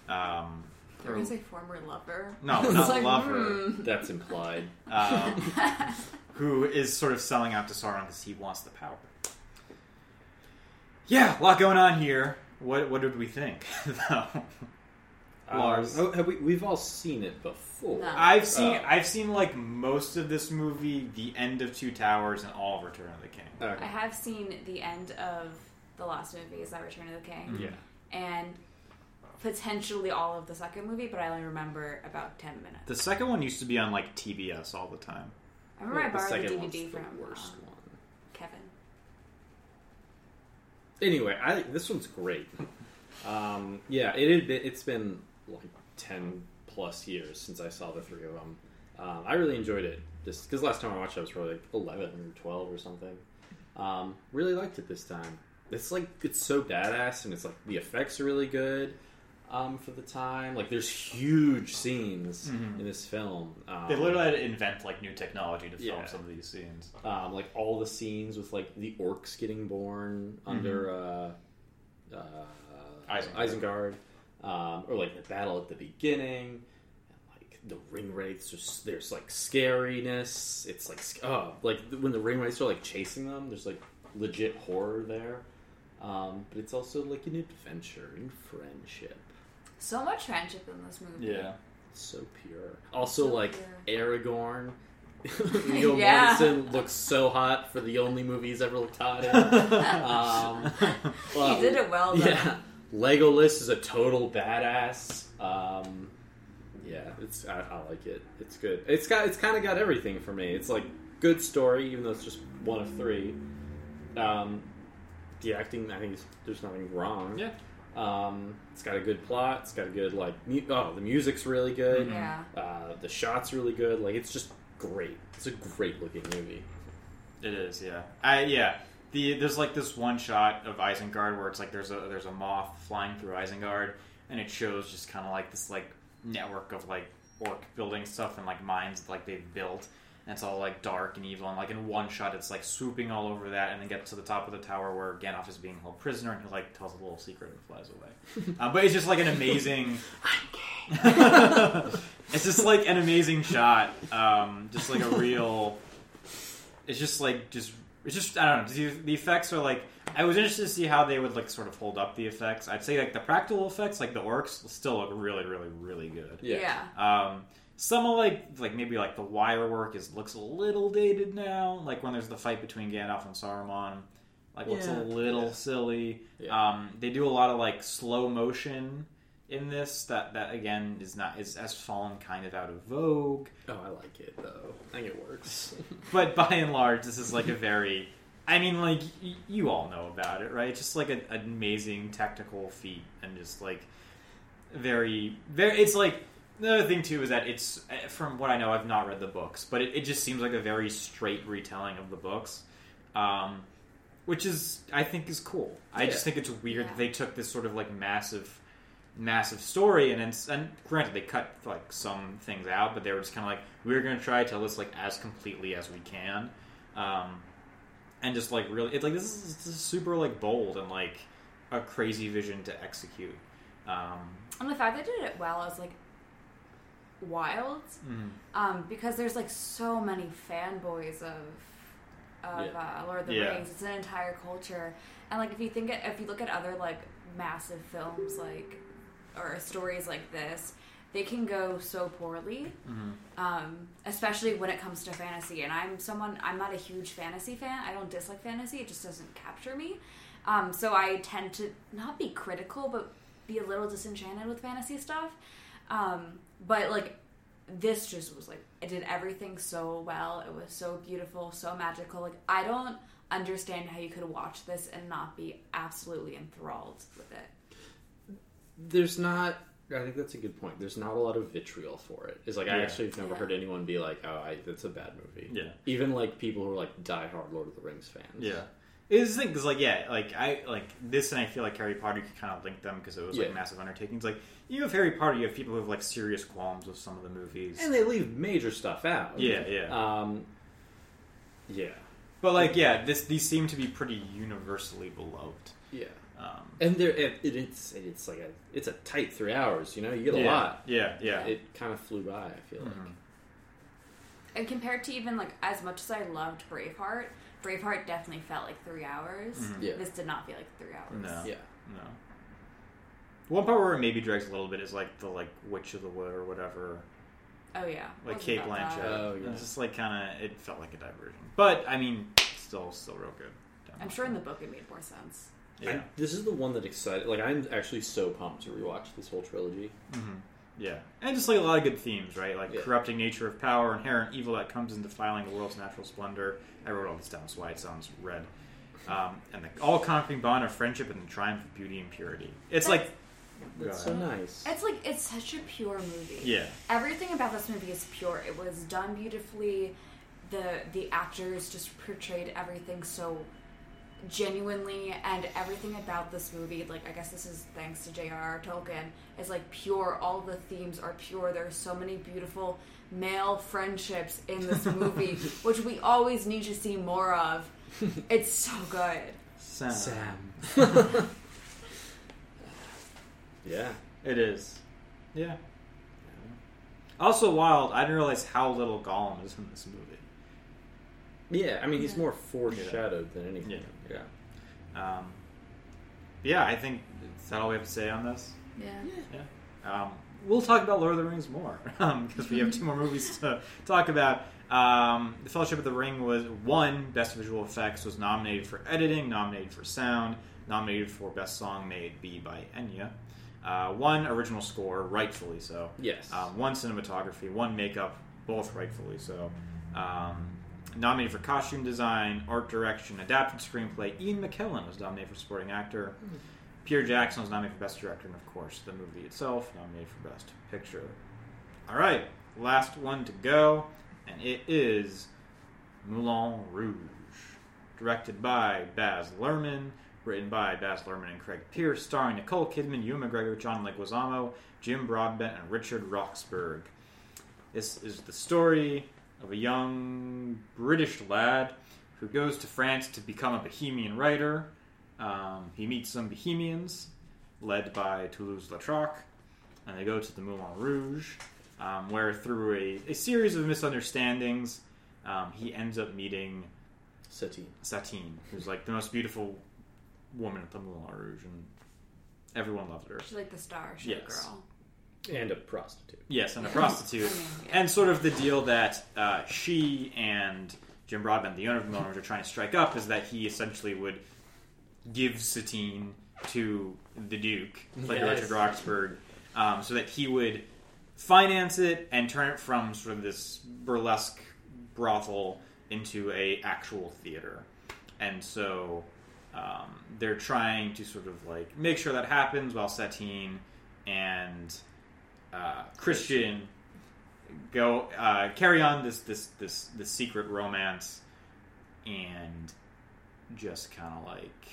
Um, You're gonna say former lover. no, not like, lover. hmm. That's implied. Um, who is sort of selling out to Sauron because he wants the power. Yeah, a lot going on here. What what did we think? though? Lars. Um, oh, have we, we've all seen it before. No. I've seen Oh. I've seen like most of this movie, the end of Two Towers, and all of Return of the King. Okay. I have seen the end of the last movie, is that Return of the King? Yeah. And potentially all of the second movie, but I only remember about 10 minutes. The second one used to be on like TBS all the time. I remember I borrowed the, second one's DVD the from worst um, one. Kevin. Anyway, I this one's great. Um, yeah, it had been, it's been like ten plus years since I saw the three of them. Um, I really enjoyed it just because last time I watched it I was probably like eleven or twelve or something. Um, really liked it this time. It's like it's so badass and it's like the effects are really good um, for the time. Like there's huge scenes Mhm. in this film. Um, They literally had to invent like new technology to film Yeah. some of these scenes. um, like all the scenes with like the orcs getting born under uh, uh, Isengard. Isengard, um, or like the battle at the beginning, and like the ring wraiths. There's, there's like scariness. It's like oh, like when the ring wraiths are like chasing them. There's like legit horror there, um, but it's also like an adventure and friendship. So much friendship in this movie. Yeah. so pure. Also, So like pure. Aragorn. Viggo Yeah. Mortensen looks so hot for the only movie he's ever looked hot in. Um, well, he did it well, though. Yeah, Legolas is a total badass. Um, yeah, it's I, I like it. It's good. It's got it's kind of got everything for me. It's like good story, even though it's just one of three. Um, the acting, I think, is, there's nothing wrong. Yeah. Um, it's got a good plot. It's got a good like. Mu- oh, the music's really good. Yeah. Uh, the shots really good. Like it's just great. It's a great looking movie. It is, yeah. I yeah. The there's like this one shot of Isengard where it's like there's a there's a moth flying through Isengard, and it shows just kind of like this like network of like orc building stuff and like mines like they've built. And it's all like dark and evil, and like in one shot, it's like swooping all over that, and then gets to the top of the tower where Gandalf is being held prisoner, and he like tells a little secret and flies away. uh, but it's just like an amazing. it's just like an amazing shot. Um, just like a real. It's just like just. It's just I don't know. The, the effects are like. I was interested to see how they would like sort of hold up the effects. I'd say like the practical effects, like the orcs, still look really, really, really good. Yeah. Um, some of like like maybe like the wire work is looks a little dated now. Like when there's the fight between Gandalf and Saruman, like looks Yeah. a little Yeah. silly. Yeah. Um, they do a lot of like slow motion in this. That that again is not is has fallen kind of out of vogue. Oh, I like it though. I think it works. But by and large, this is like a very. I mean, like y- you all know about it, right? Just like an amazing technical feat, and just like very, very. It's like the other thing too is that it's eh, from what I know, I've not read the books, but it, it just seems like a very straight retelling of the books, um, which is I think is cool. I just think it's weird Yeah. that they took this sort of like massive, massive story and then and granted they cut like some things out, but they were just kind of like we're going to try to tell this like as completely as we can, um, and just like really it's like this is, this is super like bold and like a crazy vision to execute. Um, And the fact they did it well is like wild. Um, because there's like so many fanboys of of Yeah. uh, Lord of the Yeah. Rings. It's an entire culture, and like if you think it, if you look at other like massive films like or stories like this, they can go so poorly. Um, especially when it comes to fantasy, and I'm someone I'm not a huge fantasy fan. I don't dislike fantasy; it just doesn't capture me. Um, so I tend to not be critical, but be a little disenchanted with fantasy stuff. Um, but like this just was like it did everything so well. It was so beautiful, so magical. Like I don't understand how you could watch this and not be absolutely enthralled with it. There's not. I think that's a good point. There's not a lot of vitriol for it. It's like I actually have never Yeah. heard anyone be like, "Oh, I, that's a bad movie." Yeah. Even like people who are like diehard Lord of the Rings fans. Yeah. It's the thing because, like, yeah, like I like this, and I feel like Harry Potter. You could kind of link them because it was like Yeah. massive undertakings. Like you have Harry Potter, you have people who have like serious qualms with some of the movies. and they leave major stuff out. Yeah, yeah. Um, yeah, but like, yeah, this these seem to be pretty universally beloved. yeah. Um, And there, it, it, it's it's like a it's a tight three hours. You know, you get a yeah, lot. Yeah, yeah. It kind of flew by. I feel Mhm. like. And compared to even like as much as I loved Braveheart, Braveheart definitely felt like three hours. Mhm. Yeah. This did not feel like three hours. No. Yeah. No. One part where it maybe drags a little bit is like the like Witch of the Wood or whatever, Oh yeah, like Wasn't Cate about Blanchett. that. Oh, yeah. It's just like kind of it felt like a diversion, but I mean, still still real good. I'm sure in the book it made more sense. Yeah. I- this is the one that excited. Like I'm actually so pumped to rewatch this whole trilogy. hmm Yeah, and just like a lot of good themes, right? Like Yeah. corrupting nature of power, inherent evil that comes in defiling the world's natural splendor. I wrote all this down, that's why it sounds red. Um, and the all-conquering bond of friendship and the triumph of beauty and purity. It's like, That's so nice. It's like it's such a pure movie. yeah, Everything about this movie is pure. It was done beautifully. The the actors just portrayed everything so genuinely and everything about this movie, like I guess this is thanks to J.R.R. Tolkien, is like pure. All the themes are pure. There's so many beautiful male friendships in this movie, which we always need to see more of. It's so good. Sam. yeah. It is. Yeah. Also wild. I didn't realize how little Gollum is in this movie. Yeah, I mean he's more foreshadowed than anything. Yeah. Yeah. Um, yeah, I think is that all we have to say on this. Yeah. Um, we'll talk about Lord of the Rings more because we have two more movies to talk about. Um, the Fellowship of the Ring was one Best Visual Effects was nominated for editing, nominated for sound, nominated for Best Song May It Be by Enya. Uh, one original score, rightfully so. Yes. Um, one cinematography, one makeup, both rightfully so. Um, nominated for costume design, art direction, adapted screenplay. Ian McKellen was nominated for supporting actor. Hmm. Peter Jackson was nominated for best director, and of course, the movie itself nominated for best picture. All right, last one to go, and it is Moulin Rouge, directed by Baz Luhrmann, written by Baz Luhrmann and Craig Pearce, starring Nicole Kidman, Ewan McGregor, John Leguizamo, Jim Broadbent, and Richard Roxburgh. This is the story of a young British lad who goes to France to become a Bohemian writer. Um, he meets some Bohemians, led by Toulouse-Lautrec, and they go to the Moulin Rouge, um, where through a, a series of misunderstandings, um, he ends up meeting Satine. Satine, who's like the most beautiful woman at the Moulin Rouge, and everyone loved her. She's like the star, she's Yes. a girl. And a prostitute. Yes, and a prostitute. mean, yeah. And sort of the deal that uh, she and Jim Broadbent, the owner of the Moulin Rouge, are trying to strike up is that he essentially would give Satine to the Duke, like Yes. Richard Roxburgh, um, so that he would finance it and turn it from sort of this burlesque brothel into a actual theater. And so um, they're trying to sort of like make sure that happens while Satine and uh, Christian go uh, carry on this this this this secret romance and just kind of like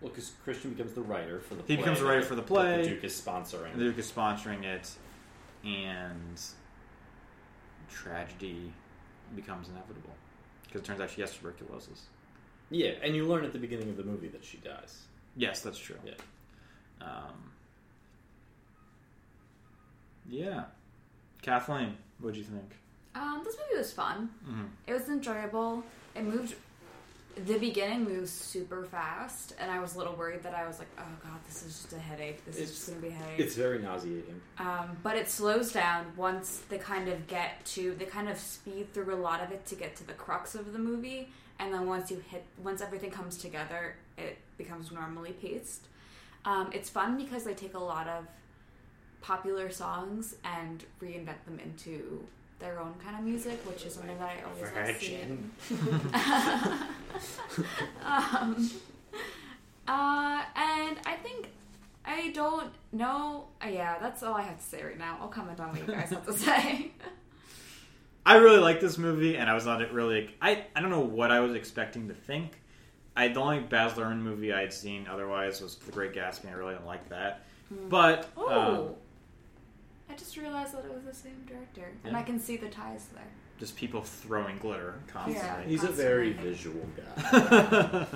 Well, because Christian becomes the writer for the He play. becomes the writer for the play. The Duke is sponsoring. the Duke is sponsoring it and tragedy becomes inevitable because it turns out she has tuberculosis. yeah, and you learn at the beginning of the movie that she dies. Yes, that's true. Yeah. Yeah. Kathleen, what'd you think? Um, this movie was fun. Mhm. It was enjoyable. It moved. The beginning moves super fast, and I was a little worried that I was like, "Oh god, this is just a headache. This is just gonna be a headache." It's very nauseating. Um, but it slows down once they kind of get to they kind of speed through a lot of it to get to the crux of the movie, and then once you hit once everything comes together, it becomes normally paced. Um, it's fun because they take a lot of popular songs and reinvent them into their own kind of music, which is something that I always love seeing. um, uh, and I think I don't know. Uh, yeah, that's all I have to say right now. I'll comment on what you guys have to say. I really like this movie, and I was not really. I I don't know what I was expecting to think. I the only Baz Luhrmann movie I had seen otherwise was The Great Gatsby. and I really didn't like that. But oh, um, I just realized that it was the same director, and I can see the ties there. just people throwing glitter constantly. He's a very visual guy.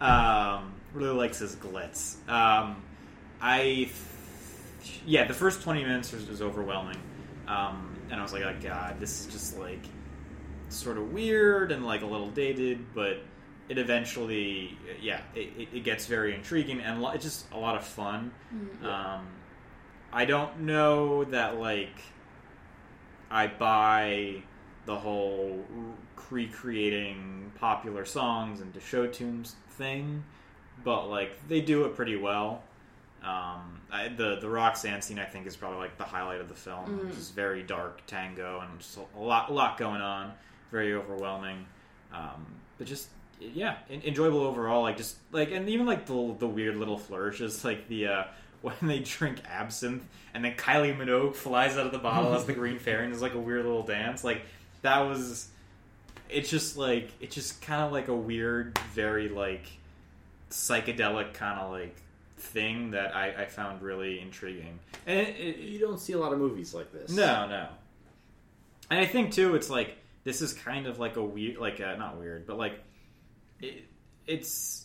um, really likes his glitz. Um, I, yeah, the first twenty minutes was, was overwhelming, um, and I was like, oh god, this is just like sort of weird and like a little dated, but it eventually, yeah, it, it, it gets very intriguing and lo- it's just a lot of fun. Um, I don't know that like I buy the whole recreating popular songs into show tunes thing, but like they do it pretty well. Um, I, the the Roxanne scene I think is probably like the highlight of the film. Mhm. It's just very dark tango and just a lot a lot going on, very overwhelming. Um, but just yeah, en- enjoyable overall. Like just like and even like the the weird little flourishes, like the uh, when they drink absinthe and then Kylie Minogue flies out of the bottle as the Green Fairy and is like a weird little dance. Like that was. It's just like it's just kind of like a weird, very like psychedelic kind of like thing that I, I found really intriguing. And it, it, You don't see a lot of movies like this. no, no. And I think too, it's like this is kind of like a weird, like a, not weird, but like it, it's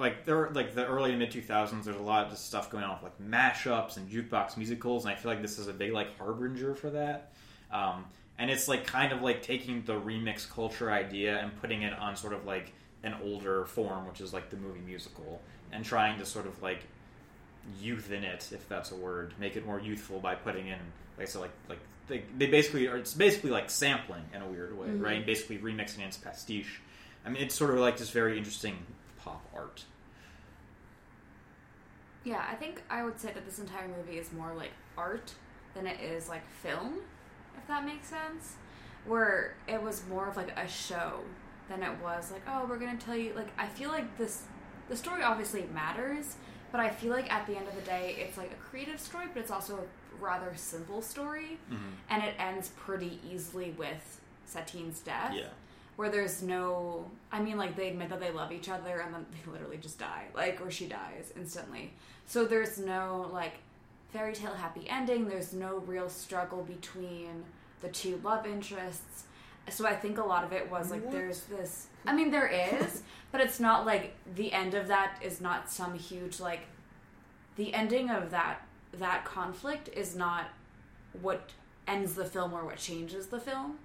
like there, like the early and mid two thousands. There's a lot of stuff going on with like mashups and jukebox musicals, and I feel like this is a big like harbinger for that. Um, and it's like kind of like taking the remix culture idea and putting it on sort of like an older form, which is like the movie musical, and trying to sort of like youth in it, if that's a word, make it more youthful by putting in, like so, like like they, they basically are. It's basically like sampling in a weird way, Mhm. right? Basically remixing it into pastiche. I mean, it's sort of like this very interesting pop art. Yeah, I think I would say that this entire movie is more like art than it is like film, if that makes sense. Where it was more of like a show than it was like, oh, we're gonna tell you. Like, I feel like this, the story obviously matters, but I feel like at the end of the day, it's like a creative story, but it's also a rather simple story, mm-hmm. and it ends pretty easily with Satine's death Yeah. Where there's no i mean like they admit that they love each other and then they literally just die like or she dies instantly. So there's no like fairy tale happy ending. There's no real struggle between the two love interests. So i think a lot of it was like What? there's this i mean there is but it's not like the end of that is not some huge like the ending of that that conflict is not what ends the film or what changes the film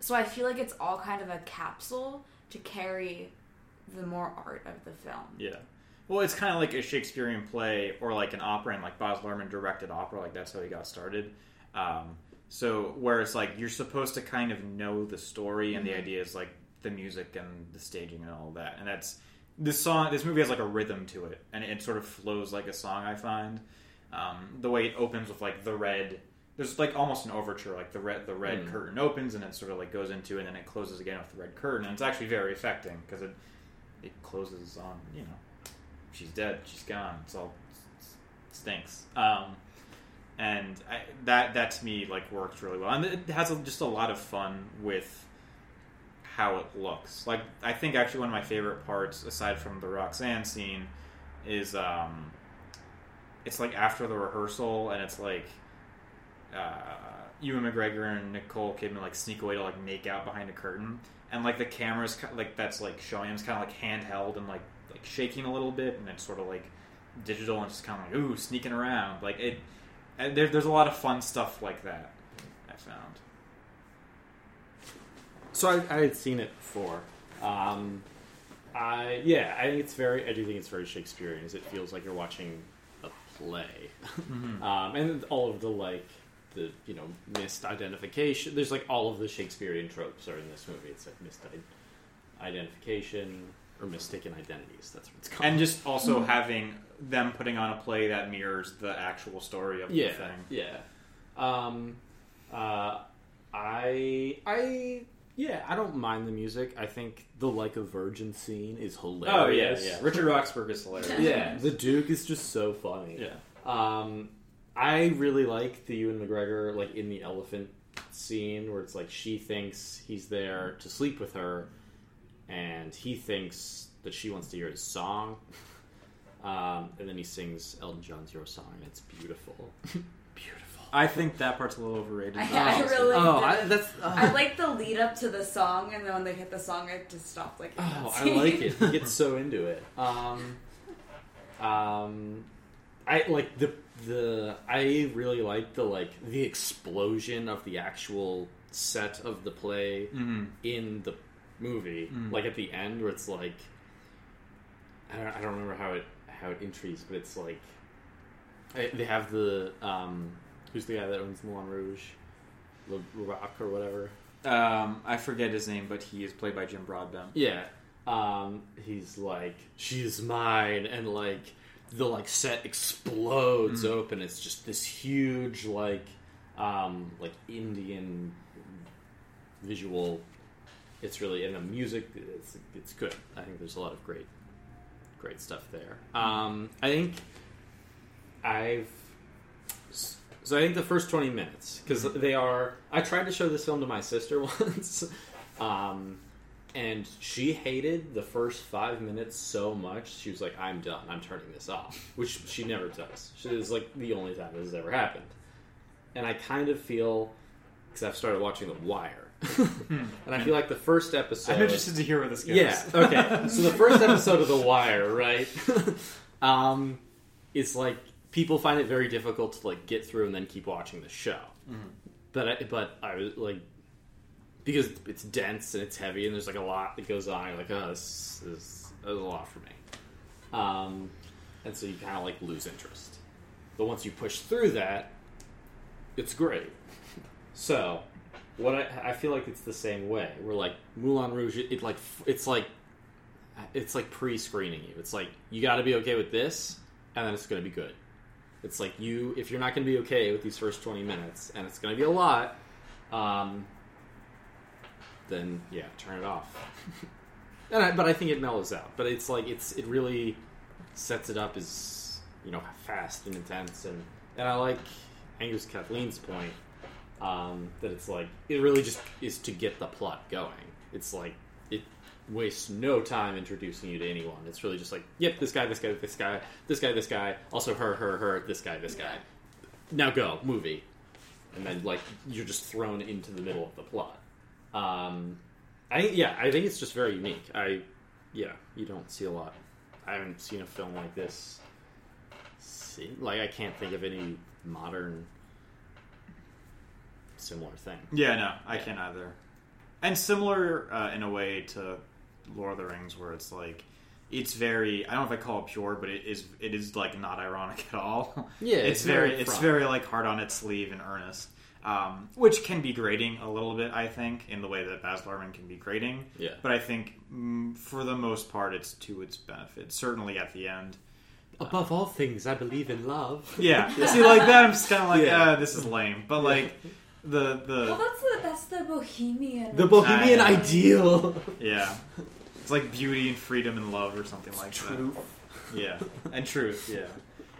so I feel like it's all kind of a capsule to carry the more art of the film. Yeah. Well, it's kind of like a Shakespearean play or like an opera, and like Baz Luhrmann directed opera. Like that's how he got started. Um, so where it's like you're supposed to kind of know the story, and the idea is like the music and the staging and all that. And that's this song. This movie has like a rhythm to it, and it sort of flows like a song. I find um, the way it opens with like the red. There's like almost an overture, like the red the red Mm. curtain opens and it sort of like goes into, and then it closes again with the red curtain, and it's actually very affecting because it it closes on you know she's dead, she's gone. It's all it stinks. Um, and I, that that to me like works really well, and it has a, just a lot of fun with how it looks. Like I think actually one of my favorite parts, aside from the Roxanne scene, is um, it's like after the rehearsal, and it's like uh, Ewan McGregor and Nicole Kidman like sneak away to like make out behind a curtain, and like the camera's ki- like that's like showing him is kind of like handheld and like like shaking a little bit, and it's sort of like digital and just kind of like ooh sneaking around. Like it, and there, there's a lot of fun stuff like that. I found. So I, I had seen it before. Um, I yeah, I think it's very. I do think it's very Shakespearean. It feels like you're watching a play, um, and all of the like the you know missed identification. There's like all of the Shakespearean tropes are in this movie. It's like missed identification or mistaken identities. That's what it's called. and just also having them putting on a play that mirrors the actual story of yeah, the thing. yeah. Um, uh, I I yeah, I don't mind the music. I think the like a virgin scene is hilarious. Oh yeah, yeah. Richard Roxburgh is hilarious. Yeah, the Duke is just so funny. yeah. Um, I really like the Ewan McGregor like in the elephant scene where it's like she thinks he's there to sleep with her, and he thinks that she wants to hear his song. Um, and then he sings Elton John's "Your Song," and it's beautiful, beautiful. I think that part's a little overrated. I- I really- oh, I, that's I like the lead up to the song, and then when they hit the song, I just stopped like. Oh, I like it. He gets so into it. Um, um, I like the the. I really like the like the explosion of the actual set of the play hmm in the movie. Mm. Like at the end, where it's like, I don't, I don't remember how it how it intrigues, but it's like They they have the um, who's the guy that owns Moulin Rouge, Le Rock or whatever. Um, I forget his name, but he is played by Jim Broadbent. Yeah. Um, he's like, she's mine, and like the like set explodes Mm. open. It's just this huge like um, like Indian visual. It's really and the music. It's it's good. I think there's a lot of great great stuff there. Um, I think I've so I think the first twenty minutes because they are. I tried to show this film to my sister once, um, and she hated the first five minutes so much. She was like, "I'm done. I'm turning this off," which she never does. She is like the only time this has ever happened, and I kind of feel because I've started watching The Wire, and I feel like the first episode. I'm interested to hear where this goes. Yeah. Okay. so the first episode of The Wire, right? um, it's like people find it very difficult to like get through and then keep watching the show. But I, but I was like because it's dense and it's heavy and there's like a lot that goes on. You're like, oh, this is, this is a lot for me. Um, and so you kind of like lose interest. But once you push through that, it's great. So, what I, I feel like it's the same way. We're like Moulin Rouge. It, it like it's like it's like pre-screening you. It's like you got to be okay with this, and then it's going to be good. It's like you if you're not going to be okay with these first twenty minutes, and it's going to be a lot, um, then yeah, turn it off. and I, but I think it mellows out. But it's like it's it really sets it up as you know fast and intense, and and I like Angus Kathleen's point um, that it's like it really just is to get the plot going. It's like it wastes no time introducing you to anyone. It's really just like, yep, this guy, this guy, this guy, this guy, this guy, also her, her, her, this guy, this guy. Now go movie, and then like you're just thrown into the middle of the plot. Um, I think yeah, I think it's just very unique. I yeah, you don't see a lot. I haven't seen a film like this. See, like I can't think of any modern similar thing. Yeah, no, I can't either. And similar uh, in a way to Lord of the Rings, where it's like it's very I don't know if I call it pure, but it is it is like not ironic at all. Yeah, it's, it's very, very it's very like hard on its sleeve and earnest, um, which can be grating a little bit. I think in the way that Baz Luhrmann can be grating. Yeah. But I think mm, for the most part, it's to its benefit. Certainly at the end. Above all things, I believe in love. Yeah. See, like that, I'm just kind of like, Yeah. ah, this is lame. But like the the Well, that's the that's the bohemian. The bohemian I ideal. Yeah. It's like beauty and freedom and love or something like Truth. that. Yeah. And truth, yeah.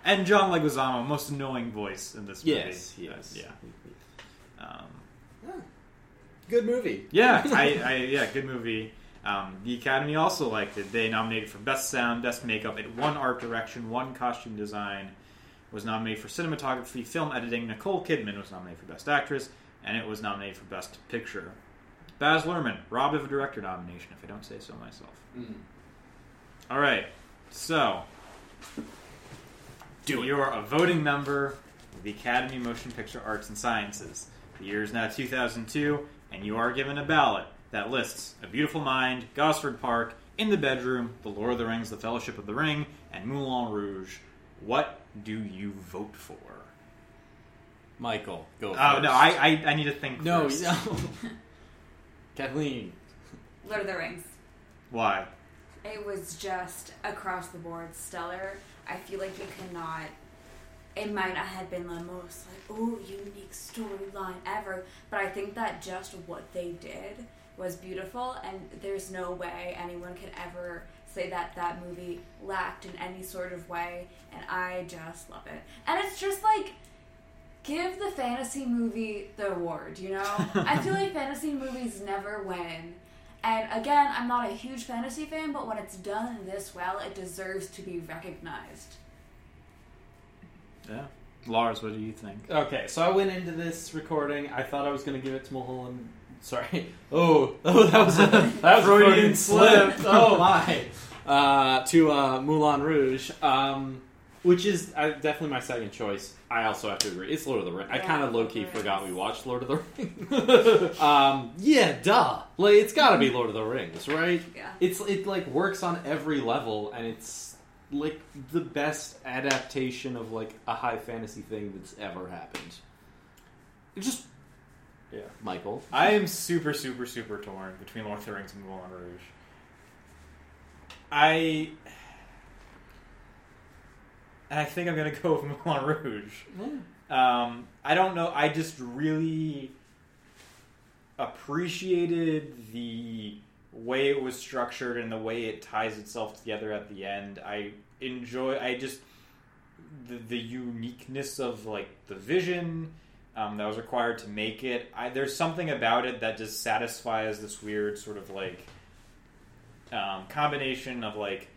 And John Leguizamo, most annoying voice in this movie. Yes, yes. Yeah. Um, Good movie. yeah, I, I yeah, good movie. Um, the Academy also liked it. They nominated for Best Sound, Best Makeup. It won Art Direction, one Costume Design, was nominated for Cinematography, Film Editing. Nicole Kidman was nominated for Best Actress, and it was nominated for Best Picture. Baz Luhrmann, robbed of a director nomination, if I don't say so myself. Mm. All right, so Do you're a voting member of the Academy of Motion Picture Arts and Sciences. The year is now 2002, and you are given a ballot that lists A Beautiful Mind, Gosford Park, In the Bedroom, The Lord of the Rings, The Fellowship of the Ring, and Moulin Rouge. What do you vote for? Michael, go. Oh first. no, I, I I need to think. no, first. no. Kathleen. Lord of the Rings. Why? It was just across the board stellar. I feel like you cannot. It might not have been the most like oh unique storyline ever, but I think that just what they did was beautiful, and there's no way anyone could ever say that that movie lacked in any sort of way, and I just love it. And it's just like give the fantasy movie the award, you know? I feel like fantasy movies never win. And again, I'm not a huge fantasy fan, but when it's done this well, it deserves to be recognized. Yeah, Lars, what do you think? Okay, so I went into this recording. I thought I was going to give it to Mulholland. Sorry. Oh, oh, that was a that was a Freudian Freudian slip. oh my. Uh, to uh, Moulin Rouge, um, which is uh, definitely my second choice. I also have to agree. It's Lord of the Rings. I kind of low key Lord of the forgot we watched Lord of the Rings. um, yeah, duh. Like it's got to be Lord of the Rings, right? Yeah. It's it like works on every level, and it's like the best adaptation of like a high fantasy thing that's ever happened. It just Yeah. Michael. I am super, super, super torn between Lord of the Rings and Moulin Rouge. I. And I think I'm gonna go with Moulin Rouge. Um, I don't know. I just really appreciated the way it was structured and the way it ties itself together at the end. I enjoy. I just the the uniqueness of like the vision um, that was required to make it. I, there's something about it that just satisfies this weird sort of like um, combination of like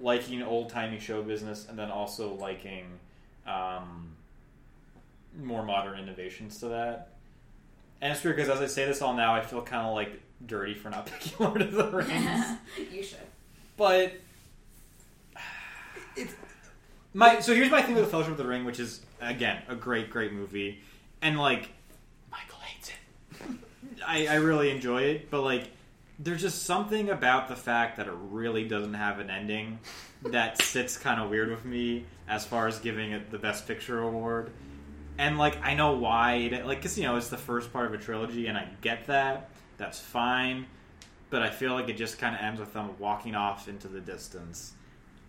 liking old timey show business and then also liking um, more modern innovations to that. And it's weird because as I say this all now, I feel kind of like dirty for not picking Lord of the Rings. you should. but it's my. So here's my thing with the Fellowship of the Ring, which is again a great, great movie, and like Michael hates it. I, I really enjoy it, but like there's just something about the fact that it really doesn't have an ending that sits kind of weird with me as far as giving it the Best Picture award. And like I know why, it, like because you know it's the first part of a trilogy, and I get that. That's fine, but I feel like it just kind of ends with them walking off into the distance,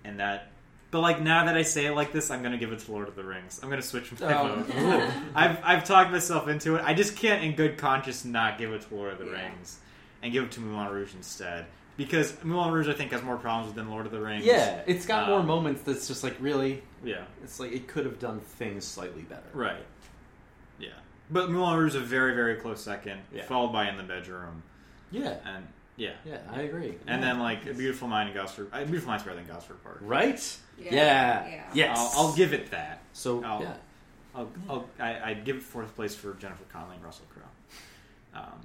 and that. But like now that I say it like this, I'm gonna give it to Lord of the Rings. I'm gonna switch my Oh. vote. I've I've talked myself into it. I just can't, in good conscience, not give it to Lord of the Yeah. Rings and give it to Moulin Rouge instead. Because Moulin Rouge, I think, has more problems than Lord of the Rings. Yeah, it's got more Um, moments that's just like really. yeah, It's like it could have done things slightly better. right. Yeah, but Moulin Rouge is a very very close second, Yeah. followed by In the Bedroom, Yeah, and yeah, yeah, I agree. and Yeah. then like A Beautiful Mind and Gosford. Uh, Beautiful Mind's better than Gosford Park. right? Yeah. Yeah. Yeah. Yes. I'll, I'll give it that. So I'll- yeah, I'll, I'll, I, I'd give it fourth place for Jennifer Connelly and Russell Crowe. Um,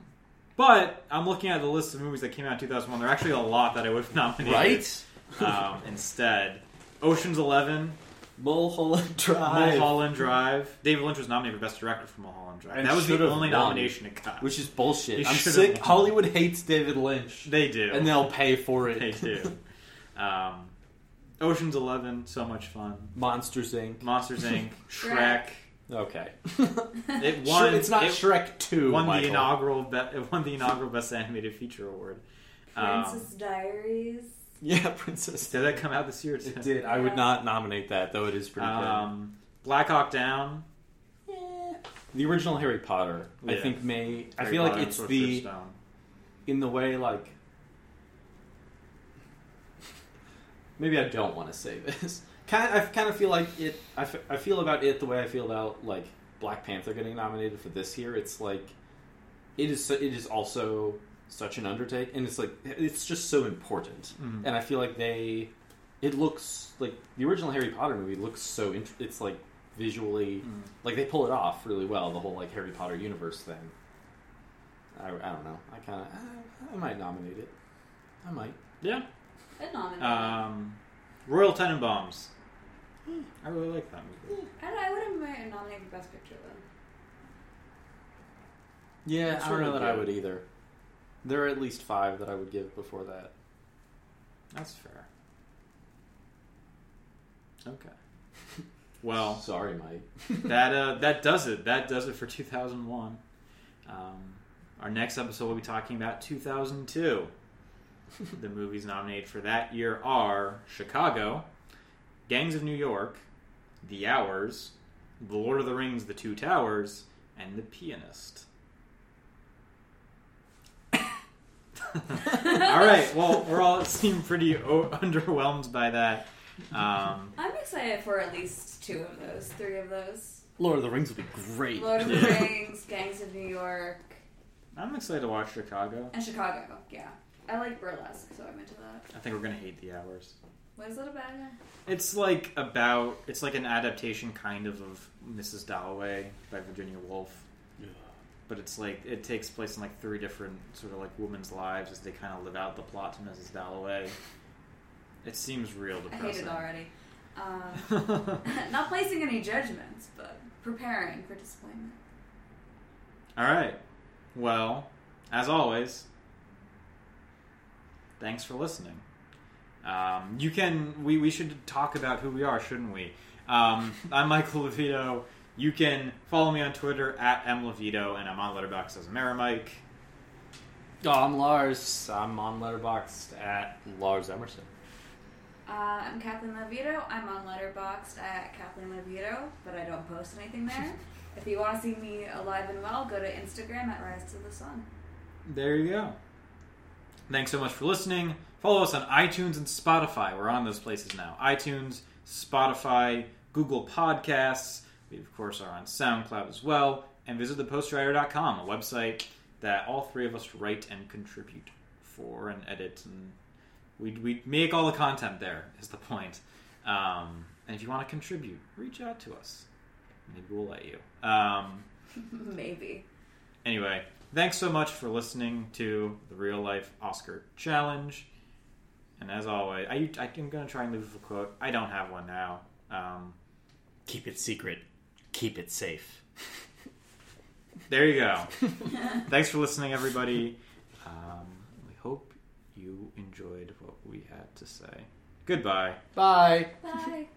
but I'm looking at the list of movies that came out in 2001. There are actually a lot that I would have nominated. right. Um, instead, Ocean's Eleven, Mulholland Drive, Mulholland Drive. David Lynch was nominated for Best Director for Mulholland Drive. And that was the only won. nomination it got. which is bullshit. They I'm sick. won. Hollywood hates David Lynch, they do. and they'll pay for it. they do. Um, Ocean's Eleven, so much fun. Monsters Inc. Monsters Inc. Shrek. Shrek. Okay, It Sure, won. it's not it Shrek Two. won Michael. the inaugural. Be- it won the inaugural Best Animated Feature award. Um, Princess Diaries. Yeah, Princess. did that come out this year? It did. I would not nominate that, though. It is pretty Um, Black Hawk Down. good. The original Harry Potter, I Yeah. think, may. I Harry feel Potter like and it's Sorcerer's the Stone. in the way like. Maybe I don't want to say this. Kind I kind of feel like it. I, f- I feel about it the way I feel about like Black Panther getting nominated for this year. It's like it is. so- It is also such an undertake, and it's like it's just so important. Mhm. And I feel like they. It looks like the original Harry Potter movie looks so. Int- it's like visually Mm. like they pull it off really well. The whole like Harry Potter universe thing. I, I don't know. I kind of I, I might nominate it. I might. Yeah. I'd nominate Um, Royal Tenenbaums. I really like that movie. it. I, don't, I wouldn't mind nominating for Best Picture though. Yeah, It's I don't know really that I would either. There are at least five that I would give before that. That's fair. Okay. Well, Sorry, Mike. that uh, that does it. That does it for 2001. Um, our next episode will be talking about 2002. the movies nominated for that year are Chicago, Gangs of New York, The Hours, The Lord of the Rings: The Two Towers, and The Pianist. All right. Well, we're all seem pretty o- underwhelmed by that. Um, I'm excited for at least two of those, three of those. Lord of the Rings would be great. Lord of the Yeah. Rings, Gangs of New York, I'm excited to watch Chicago. and Chicago. Yeah, I like burlesque, so I'm into that. I think we're gonna hate The Hours. What is it about? It's like about it's like an adaptation kind of of Mrs. Dalloway by Virginia Woolf, but it's like it takes place in like three different sort of like women's lives as they kind of live out the plot to Mrs. Dalloway. It seems real I hate depressing. it already. Um, not placing any judgments, but preparing for disappointment. All right. Well, as always, thanks for listening. Um, you can. We, we should talk about who we are, shouldn't we? Um, I'm Michael Levito. You can follow me on Twitter at mlevito, and I'm on Letterboxd as Meramike. Oh, I'm Lars. I'm on Letterboxd at Lars Emerson. Uh, I'm Kathleen Levito. I'm on Letterboxd at Kathleen Levito, but I don't post anything there. if you want to see me alive and well, go to Instagram at Rise to the Sun. There you go. Thanks so much for listening. Follow us on iTunes and Spotify. We're on those places now. iTunes, Spotify, Google Podcasts. We, of course, are on SoundCloud as well. And visit thepostwriter.com, a website that all three of us write and contribute for and edit. And we, we make all the content there, is the point. Um, and if you want to contribute, reach out to us. Maybe we'll let you. Um, Maybe. Anyway, thanks so much for listening to the Real Life Oscar Challenge. And as always, I, I, am going to try and leave with a quote. I don't have one now. Um, Keep it secret. Keep it safe. there you go. thanks for listening, everybody. Um, we hope you enjoyed what we had to say. Goodbye. Bye. Bye.